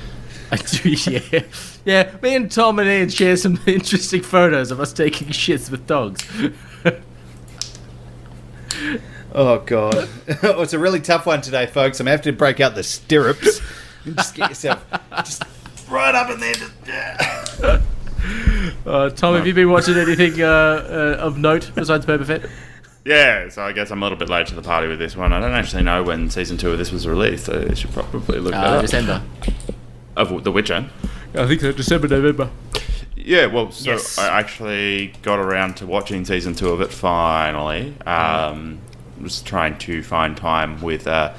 I do, yeah. Yeah, me and Tom and Ian share some interesting photos of us taking shits with dogs. Oh god, oh, it's a really tough one today, folks. I'm gonna have to break out the stirrups and just get yourself just right up in there. Just, yeah. Uh, Tom, have you been watching anything uh, uh, of note besides Boba Fett? Yeah, so I guess I'm a little bit late to the party with this one. I don't actually know when season two of this was released, so I should probably look that Uh, up. December. Of The Witcher. I think so, December, November. Yeah, well, so Yes. I actually got around to watching season two of it finally. Um, was trying to find time with uh,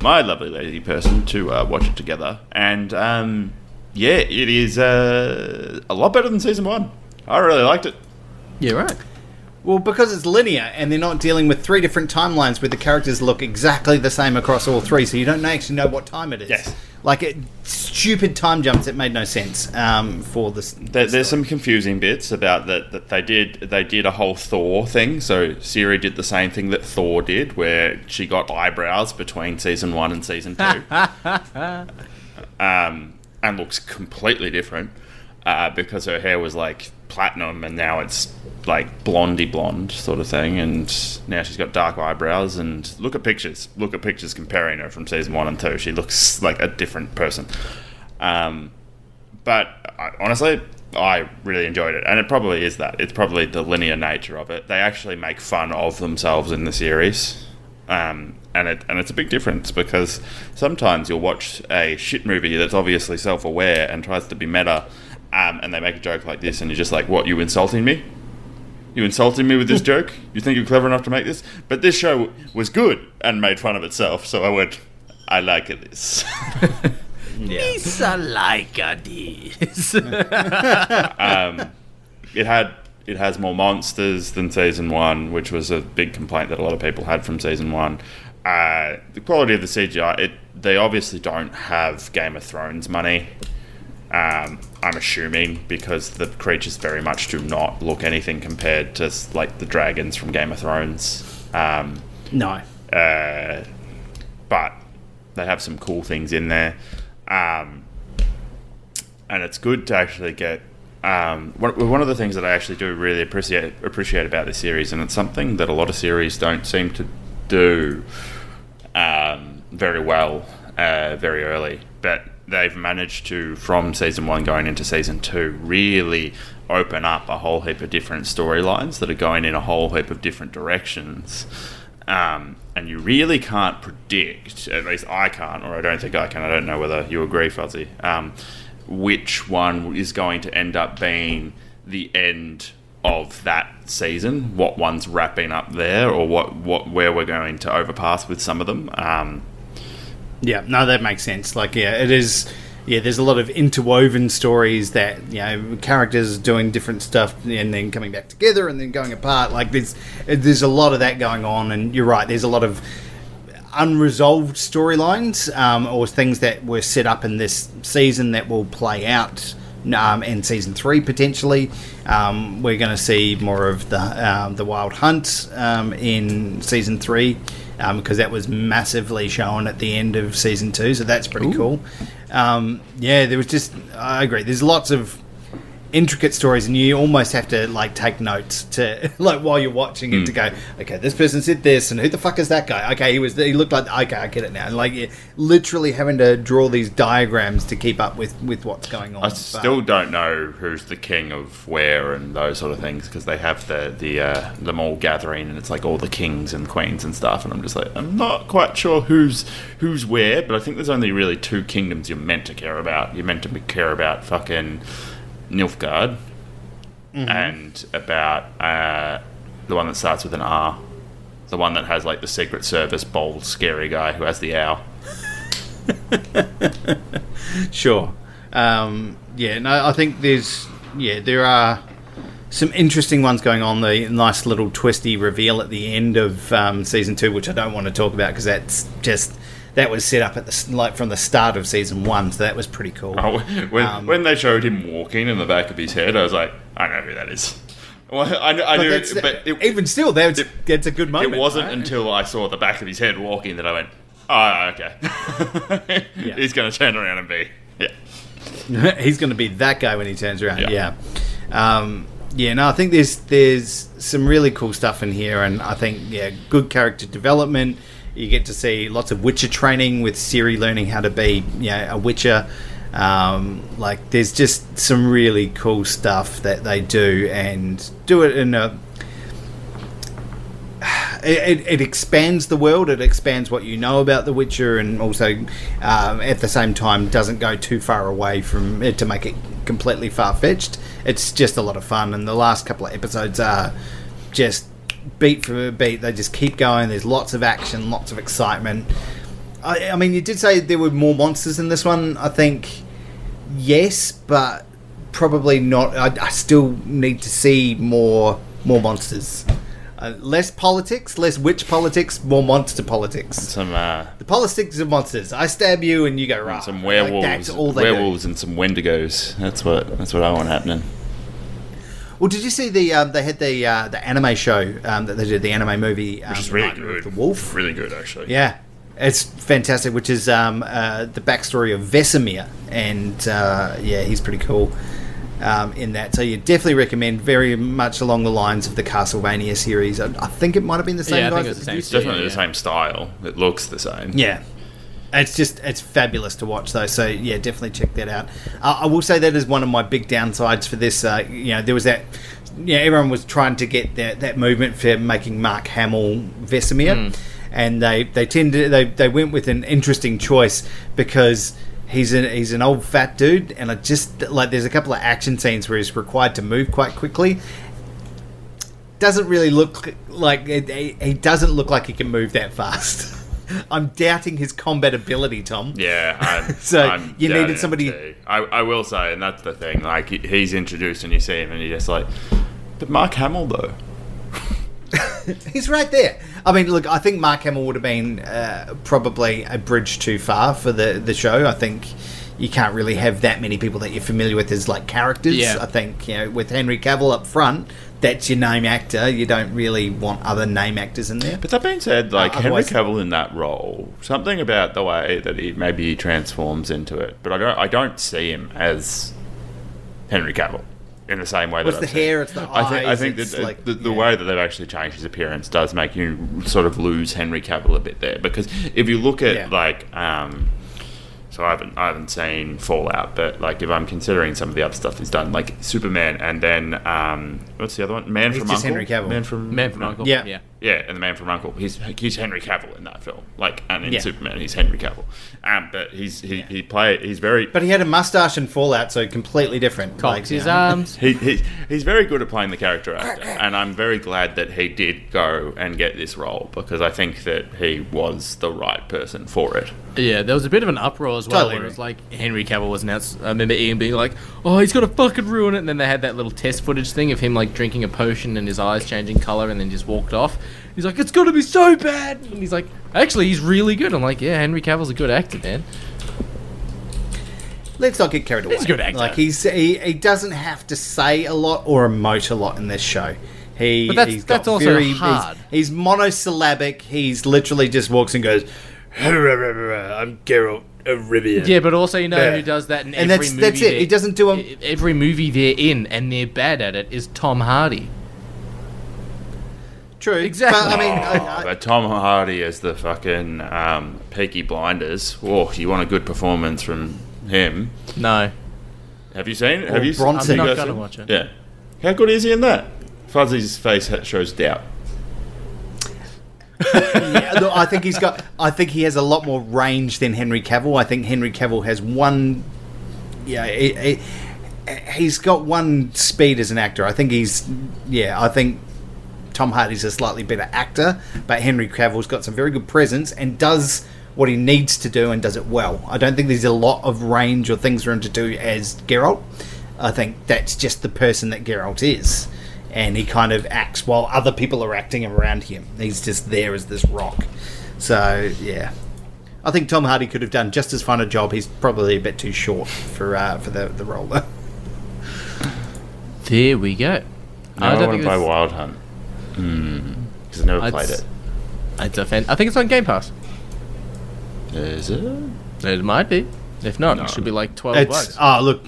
my lovely lady person to uh, watch it together, and um, yeah, it is uh, a lot better than season one. I really liked it. Yeah, right. Well, because it's linear and they're not dealing with three different timelines where the characters look exactly the same across all three, so you don't actually know what time it is. Yes. Like it, stupid time jumps that made no sense um, for this. There, there's some confusing bits about that that they did they did a whole Thor thing. So Ciri did the same thing that Thor did, where she got eyebrows between season one and season two, um, and looks completely different uh, because her hair was like platinum and now it's like blondie blonde sort of thing, and now she's got dark eyebrows. And look at pictures, look at pictures comparing her from season one and two. She looks like a different person. Um, but I, honestly, I really enjoyed it, and it probably is that. It's probably the linear nature of it. They actually make fun of themselves in the series, um, and it and it's a big difference because sometimes you'll watch a shit movie that's obviously self-aware and tries to be meta, um, and they make a joke like this, and you're just like, "What? You insulting me? You insulting me with this joke? You think you're clever enough to make this?" But this show was good and made fun of itself, so I went, "I like this." It's a like this. um, it had it has more monsters than season one, which was a big complaint that a lot of people had from season one. Uh, the quality of the CGI, it they obviously don't have Game of Thrones money. Um, I'm assuming because the creatures very much do not look anything compared to like the dragons from Game of Thrones. Um, No. uh, but they have some cool things in there. Um, and it's good to actually get. Um, one, of the things that I actually do really appreciate appreciate about this series, and it's something that a lot of series don't seem to do um, very well uh, very early, but they've managed to, from season one going into season two, really open up a whole heap of different storylines that are going in a whole heap of different directions. Um, and you really can't predict, at least I can't, or I don't think I can, I don't know whether you agree, Fuzzy, um, which one is going to end up being the end of that season, what one's wrapping up there, or what, what where we're going to overpass with some of them. Um, Yeah, no, that makes sense. Like, yeah, it is. Yeah, there's a lot of interwoven stories that you know characters doing different stuff and then coming back together and then going apart. Like, there's there's a lot of that going on, and you're right. There's a lot of unresolved storylines um, or things that were set up in this season that will play out um, in season three potentially. Um, we're going to see more of the um, the Wild Hunt um, in season three because that was massively shown at the end of season two, so that's pretty cool. Um, yeah, there was just I agree. There's lots of intricate stories and you almost have to like take notes to like while you're watching it to go okay this person said this and who the fuck is that guy? Okay he was he looked like okay i get it now. And like literally having to draw these diagrams to keep up with with what's going on I But- still don't know who's the king of where and those sort of things because they have the the uh, them all gathering and it's like all the kings and queens and stuff and I'm just like I'm not quite sure who's who's where but I think there's only really two kingdoms you're meant to care about. You're meant to be, care about fucking Nilfgaard and about uh, the one that starts with an R the one that has like the Secret Service bold, scary guy who has the owl. Sure. Um, yeah, no, I think there's yeah there are some interesting ones going on. The nice little twisty reveal at the end of um, season two, which I don't want to talk about because that's just that was set up at the like from the start of season one, so that was pretty cool. Oh, when Um, when they showed him walking in the back of his head, I was like, I know who that is. Well, I, I But knew, but it, even still, that's it- that's a good moment. it wasn't right? until I saw the back of his head walking that I went, oh, okay. He's going to turn around and be, yeah. he's going to be that guy when he turns around. Yeah. Yeah. Um, yeah, no, I think there's there's some really cool stuff in here, and I think yeah, good character development. You get to see lots of Witcher training with Ciri learning how to be know, a Witcher. Um, like there's just some really cool stuff that they do, and do it in a it, it, it expands the world. It expands what you know about The Witcher, and also um, at the same time doesn't go too far away from it to make it completely far fetched. It's just a lot of fun, and the last couple of episodes are just beat for beat. They just keep going. There's lots of action, lots of excitement. I, I mean, you did say there were more monsters in this one. I think yes, but probably not. I, I still need to see more more monsters. Uh, less politics, less witch politics, more monster politics. Some, uh, The politics of monsters. I stab you and you go right. some werewolves, that's all they do. werewolves and some wendigos. That's what, that's what I want happening. Well, did you see the um, they had the uh, the anime show um, that they did the anime movie, um, Which is really Nightmare good. The Wolf. Really good, actually. Yeah, it's fantastic. Which is um, uh, the backstory of Vesemir, and uh, yeah, he's pretty cool um, in that. So you definitely recommend. Very much along the lines of the Castlevania series. I, I think it might have been the same Yeah, I think it was the same it. Definitely Yeah, the same style. It looks the same. Yeah. It's just it's fabulous to watch though, so yeah, definitely check that out. Uh, I will say that is one of my big downsides for this. Uh, you know, there was that. Yeah, everyone was trying to get that, that movement for making Mark Hamill Vesemir, and they they tended they they went with an interesting choice because he's an he's an old fat dude, and I just like there's a couple of action scenes where he's required to move quite quickly, doesn't really look like he doesn't look like he can move that fast. I'm doubting his combat ability, Tom. Yeah, I'm, So, I'm you needed somebody- I, I will say, and that's the thing. Like he's introduced, and you see him, and you're just like, but Mark Hamill though. He's right there. I mean, look, I think Mark Hamill would have been uh, probably a bridge too far for the the show. I think you can't really have that many people that you're familiar with as like characters. Yeah. I think you know with Henry Cavill up front, that's your name actor. You don't really want other name actors in there. But that being said, like Uh, Henry Cavill in that role, something about the way that he maybe he transforms into it, but I don't I don't see him as Henry Cavill in the same way What's that the I've seen hair, it's the I think I think that like- the, the yeah. way that they've actually changed his appearance does make you sort of lose Henry Cavill a bit there because if you look at Yeah. like um, so I haven't I haven't seen Fallout, but like if I'm considering some of the other stuff he's done, like Superman, and then um, what's the other one? Man He's from just Uncle. Henry Cavill. Man from Man from no. Uncle. Yeah. yeah. Yeah, and the Man from Uncle. He's he's Henry Cavill in that film. Like, and in Yeah. Superman, he's Henry Cavill. Um, but he's he he play he's very But he had a mustache and Fallout, so completely different. Cocks his arms. he, he he's very good at playing the character actor, and I'm very glad that he did go and get this role because I think that he was the right person for it. Yeah, there was a bit of an uproar as well, Totally where it was like Henry Cavill was announced. I remember Ian being like, "Oh, he's gonna fucking ruin it," and then they had that little test footage thing of him like drinking a potion and his eyes changing color, and then just walked off. He's like, "It's gonna be so bad," and he's like, "Actually, he's really good." I'm like, "Yeah, Henry Cavill's a good actor, man." Let's not get carried away. He's a good actor. Like he's he, he doesn't have to say a lot or emote a lot in this show. He, But that's- he's got that's also very, hard. He's, he's monosyllabic. He's literally just walks and goes. I'm Geralt of Rivia. Yeah, but also you know Yeah. who does that in And every that's- movie. that's it. He doesn't do e- every movie they're in, and they're bad at it. Is Tom Hardy? True. Exactly. But, I mean, Oh, I, I, but Tom Hardy as the fucking um, Peaky Blinders. Oh, you want a good performance from him? No, Have you seen? it? Or Have you? Bronson. have you I'm not gonna seen- watch it. Yeah. How good is he in that? Fuzzy's face shows doubt. yeah, look, I think he's got. I think he has a lot more range than Henry Cavill. I think Henry Cavill has one. Yeah, he, he, he's got one speed as an actor. I think he's. Yeah, I think Tom Hardy's a slightly better actor, but Henry Cavill's got some very good presence and does what he needs to do and does it well. I don't think there's a lot of range or things for him to do as Geralt. I think that's just the person that Geralt is. And he kind of acts while other people are acting around him. He's just there as this rock. So, yeah. I think Tom Hardy could have done just as fine a job. He's probably a bit too short for uh, for the, the role, though. There we go. No, I, want to think play it's- Wild Hunt. Because I've never I'd played it. It's a fan. I think it's on Game Pass. Is it? It might be. If not, No. it should be like twelve It's bucks. oh look,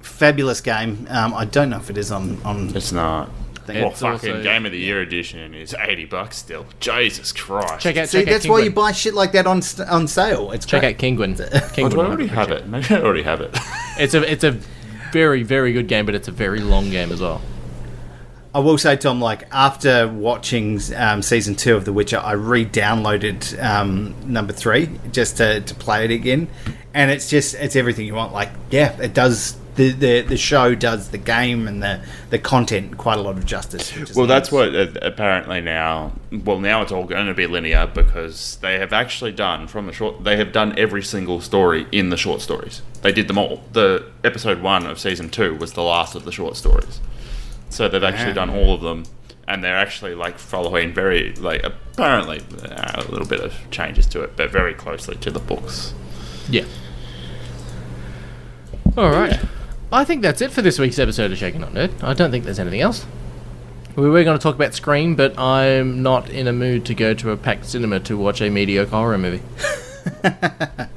fabulous game. Um, I don't know if it is on on. It's not. Thing. Well, It's fucking also- Game of the Year edition is 80 bucks still. Jesus Christ. check out. See, check that's out why you buy shit like that on on sale. It's Check great. out Kinguin. Oh, Kinguin do I already have it? Maybe I already have it. It's a it's a very very good game, but it's a very long game as well. I will say, Tom, like after watching um, season two of The Witcher, I re-downloaded um, number three just to, to play it again, and it's just it's everything you want. Like, yeah, it does. The, the, the show does the game and the, the content quite a lot of justice. Well, that's what uh, apparently now. Well, now it's all going to be linear because they have actually done from the short. They have done every single story in the short stories. They did them all. The episode one of season two was the last of the short stories, so they've actually Wow. done all of them, and they're actually like following very like apparently uh, a little bit of changes to it, but very closely to the books. Yeah. All right. I think that's it for this week's episode of Shaking Not Nerd. I don't think there's anything else. We were going to talk about Scream, but I'm not in a mood to go to a packed cinema to watch a mediocre horror movie.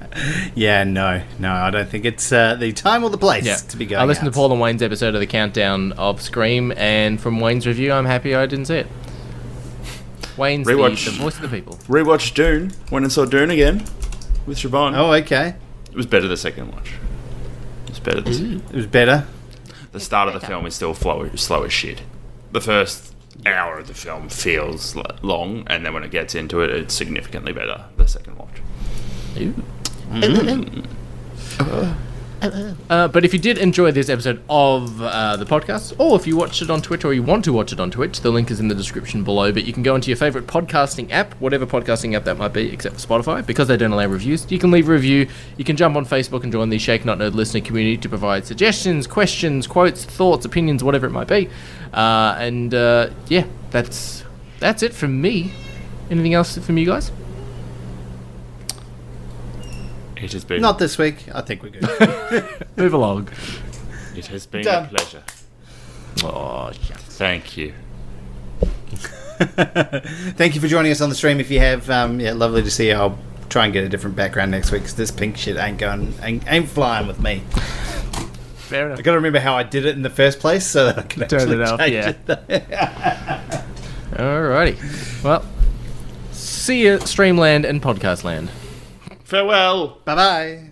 Yeah, no, no, I don't think it's uh, the time or the place Yeah. to be going. I listened out. to Paul and Wayne's episode of the countdown of Scream, and from Wayne's review, I'm happy I didn't see it. Wayne's the, Rewatch. the voice of the people. Rewatched Dune. Went and saw Dune again with Siobhan. Oh, okay, It was better the second watch. It was better the second. it was better. The start of the film is still flow, slow as shit. The first hour of the film feels long, and then when it gets into it, it's significantly better the second watch. Uh, but if you did enjoy this episode of uh, the podcast, or if you watched it on Twitch or you want to watch it on Twitch, the link is in the description below. But you can go into your favorite podcasting app, whatever podcasting app that might be, except for Spotify, because they don't allow reviews. You can leave a review. You can jump on Facebook and join the Shake Not Nerd listener community to provide suggestions, questions, quotes, thoughts, opinions, whatever it might be. Uh, and uh, yeah, that's that's it from me. Anything else from you guys? It has been Not this week. I think we're good. Move along. it has been Done. a pleasure. Oh, shucks. Thank you. Thank you for joining us on the stream. If you have, um, yeah, lovely to see you. I'll try and get a different background next week because this pink shit ain't going, ain't, ain't flying with me. Fair enough. I got to remember how I did it in the first place so that I can Turn actually it off, change yeah. it. Alrighty. Well, see you, Streamland and Podcast Land. Farewell. Bye bye.